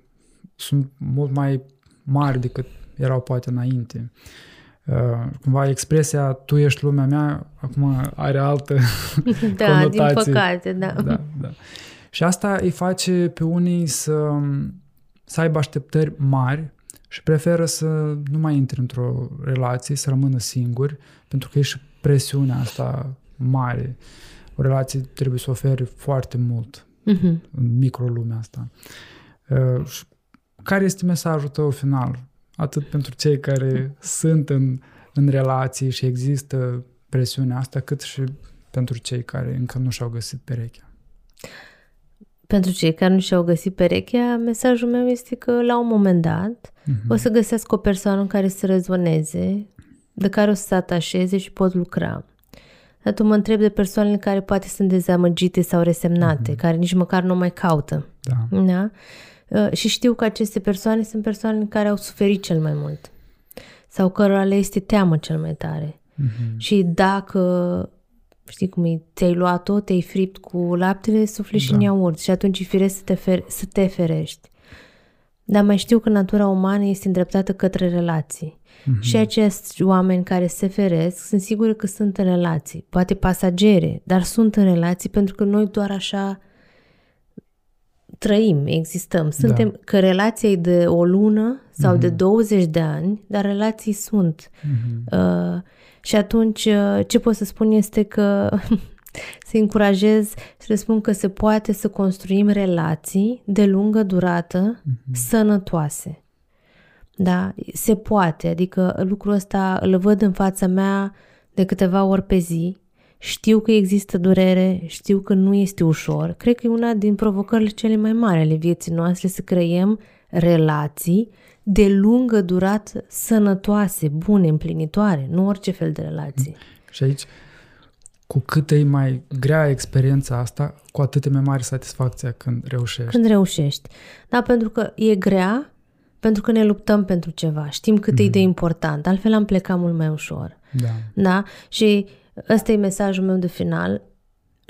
sunt mult mai mari decât erau poate înainte. Uh, cumva expresia tu ești lumea mea acum are altă da, conotație. din păcate, da. da, da. Și asta îi face pe unii să, să aibă așteptări mari și preferă să nu mai intre într-o relație, să rămână singuri, pentru că e și presiunea asta mare. O relație trebuie să ofere foarte mult uh-huh. în microlumea asta. Uh, care este mesajul tău final? Atât pentru cei care sunt în, în relații și există presiunea asta, cât și pentru cei care încă nu și-au găsit perechea. pentru cei care nu și-au găsit perechea, mesajul meu este că la un moment dat uh-huh. o să găsească o persoană în care să rezoneze, de care o să se atașeze și pot lucra. Dar tu mă întreb de persoanele care poate sunt dezamăgite sau resemnate, uh-huh. care nici măcar nu mai caută. Da. da? Uh, și știu că aceste persoane sunt persoanele care au suferit cel mai mult sau cărora le este teamă cel mai tare. Uh-huh. Și dacă știi cum e, ți-ai luat-o, te-ai fript cu laptele, sufli da. și în iaurt și atunci e firesc să te, fer- să te ferești. Dar mai știu că natura umană este îndreptată către relații. Mm-hmm. Și acești oameni care se feresc, sunt sigură că sunt în relații, poate pasagere, dar sunt în relații pentru că noi doar așa trăim, existăm. Suntem, da. că relația e de o lună sau mm-hmm. de 20 de ani, dar relații sunt. Mm-hmm. Uh, și atunci uh, ce pot să spun este că să încurajez și să spun că se poate să construim relații de lungă durată, mm-hmm. sănătoase. Da? Se poate, adică lucrul ăsta îl văd în fața mea de câteva ori pe zi. Știu că există durere, știu că nu este ușor. Cred că e una din provocările cele mai mari ale vieții noastre să creăm relații de lungă durată, sănătoase, bune, împlinitoare, nu orice fel de relații. Și aici, cu cât e mai grea experiența asta, cu atât e mai mare satisfacția când reușești. Când reușești. Da, pentru că e grea, pentru că ne luptăm pentru ceva, știm cât mm-hmm. e de mhm. important, altfel am plecat mult mai ușor. Da. Da? Și ăsta e mesajul meu de final.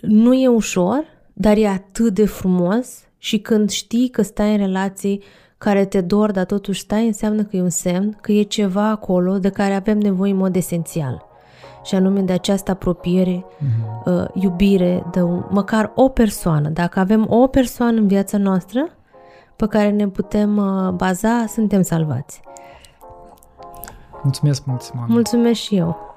Nu e ușor, dar e atât de frumos și când știi că stai în relații care te dor, dar totuși stai, înseamnă că e un semn că e ceva acolo de care avem nevoie în mod esențial. Și anume de această apropiere, mm-hmm. uh, iubire, de un, măcar o persoană. Dacă avem o persoană în viața noastră pe care ne putem uh, baza, suntem salvați. Mulțumesc mult, Simona. Mulțumesc și eu.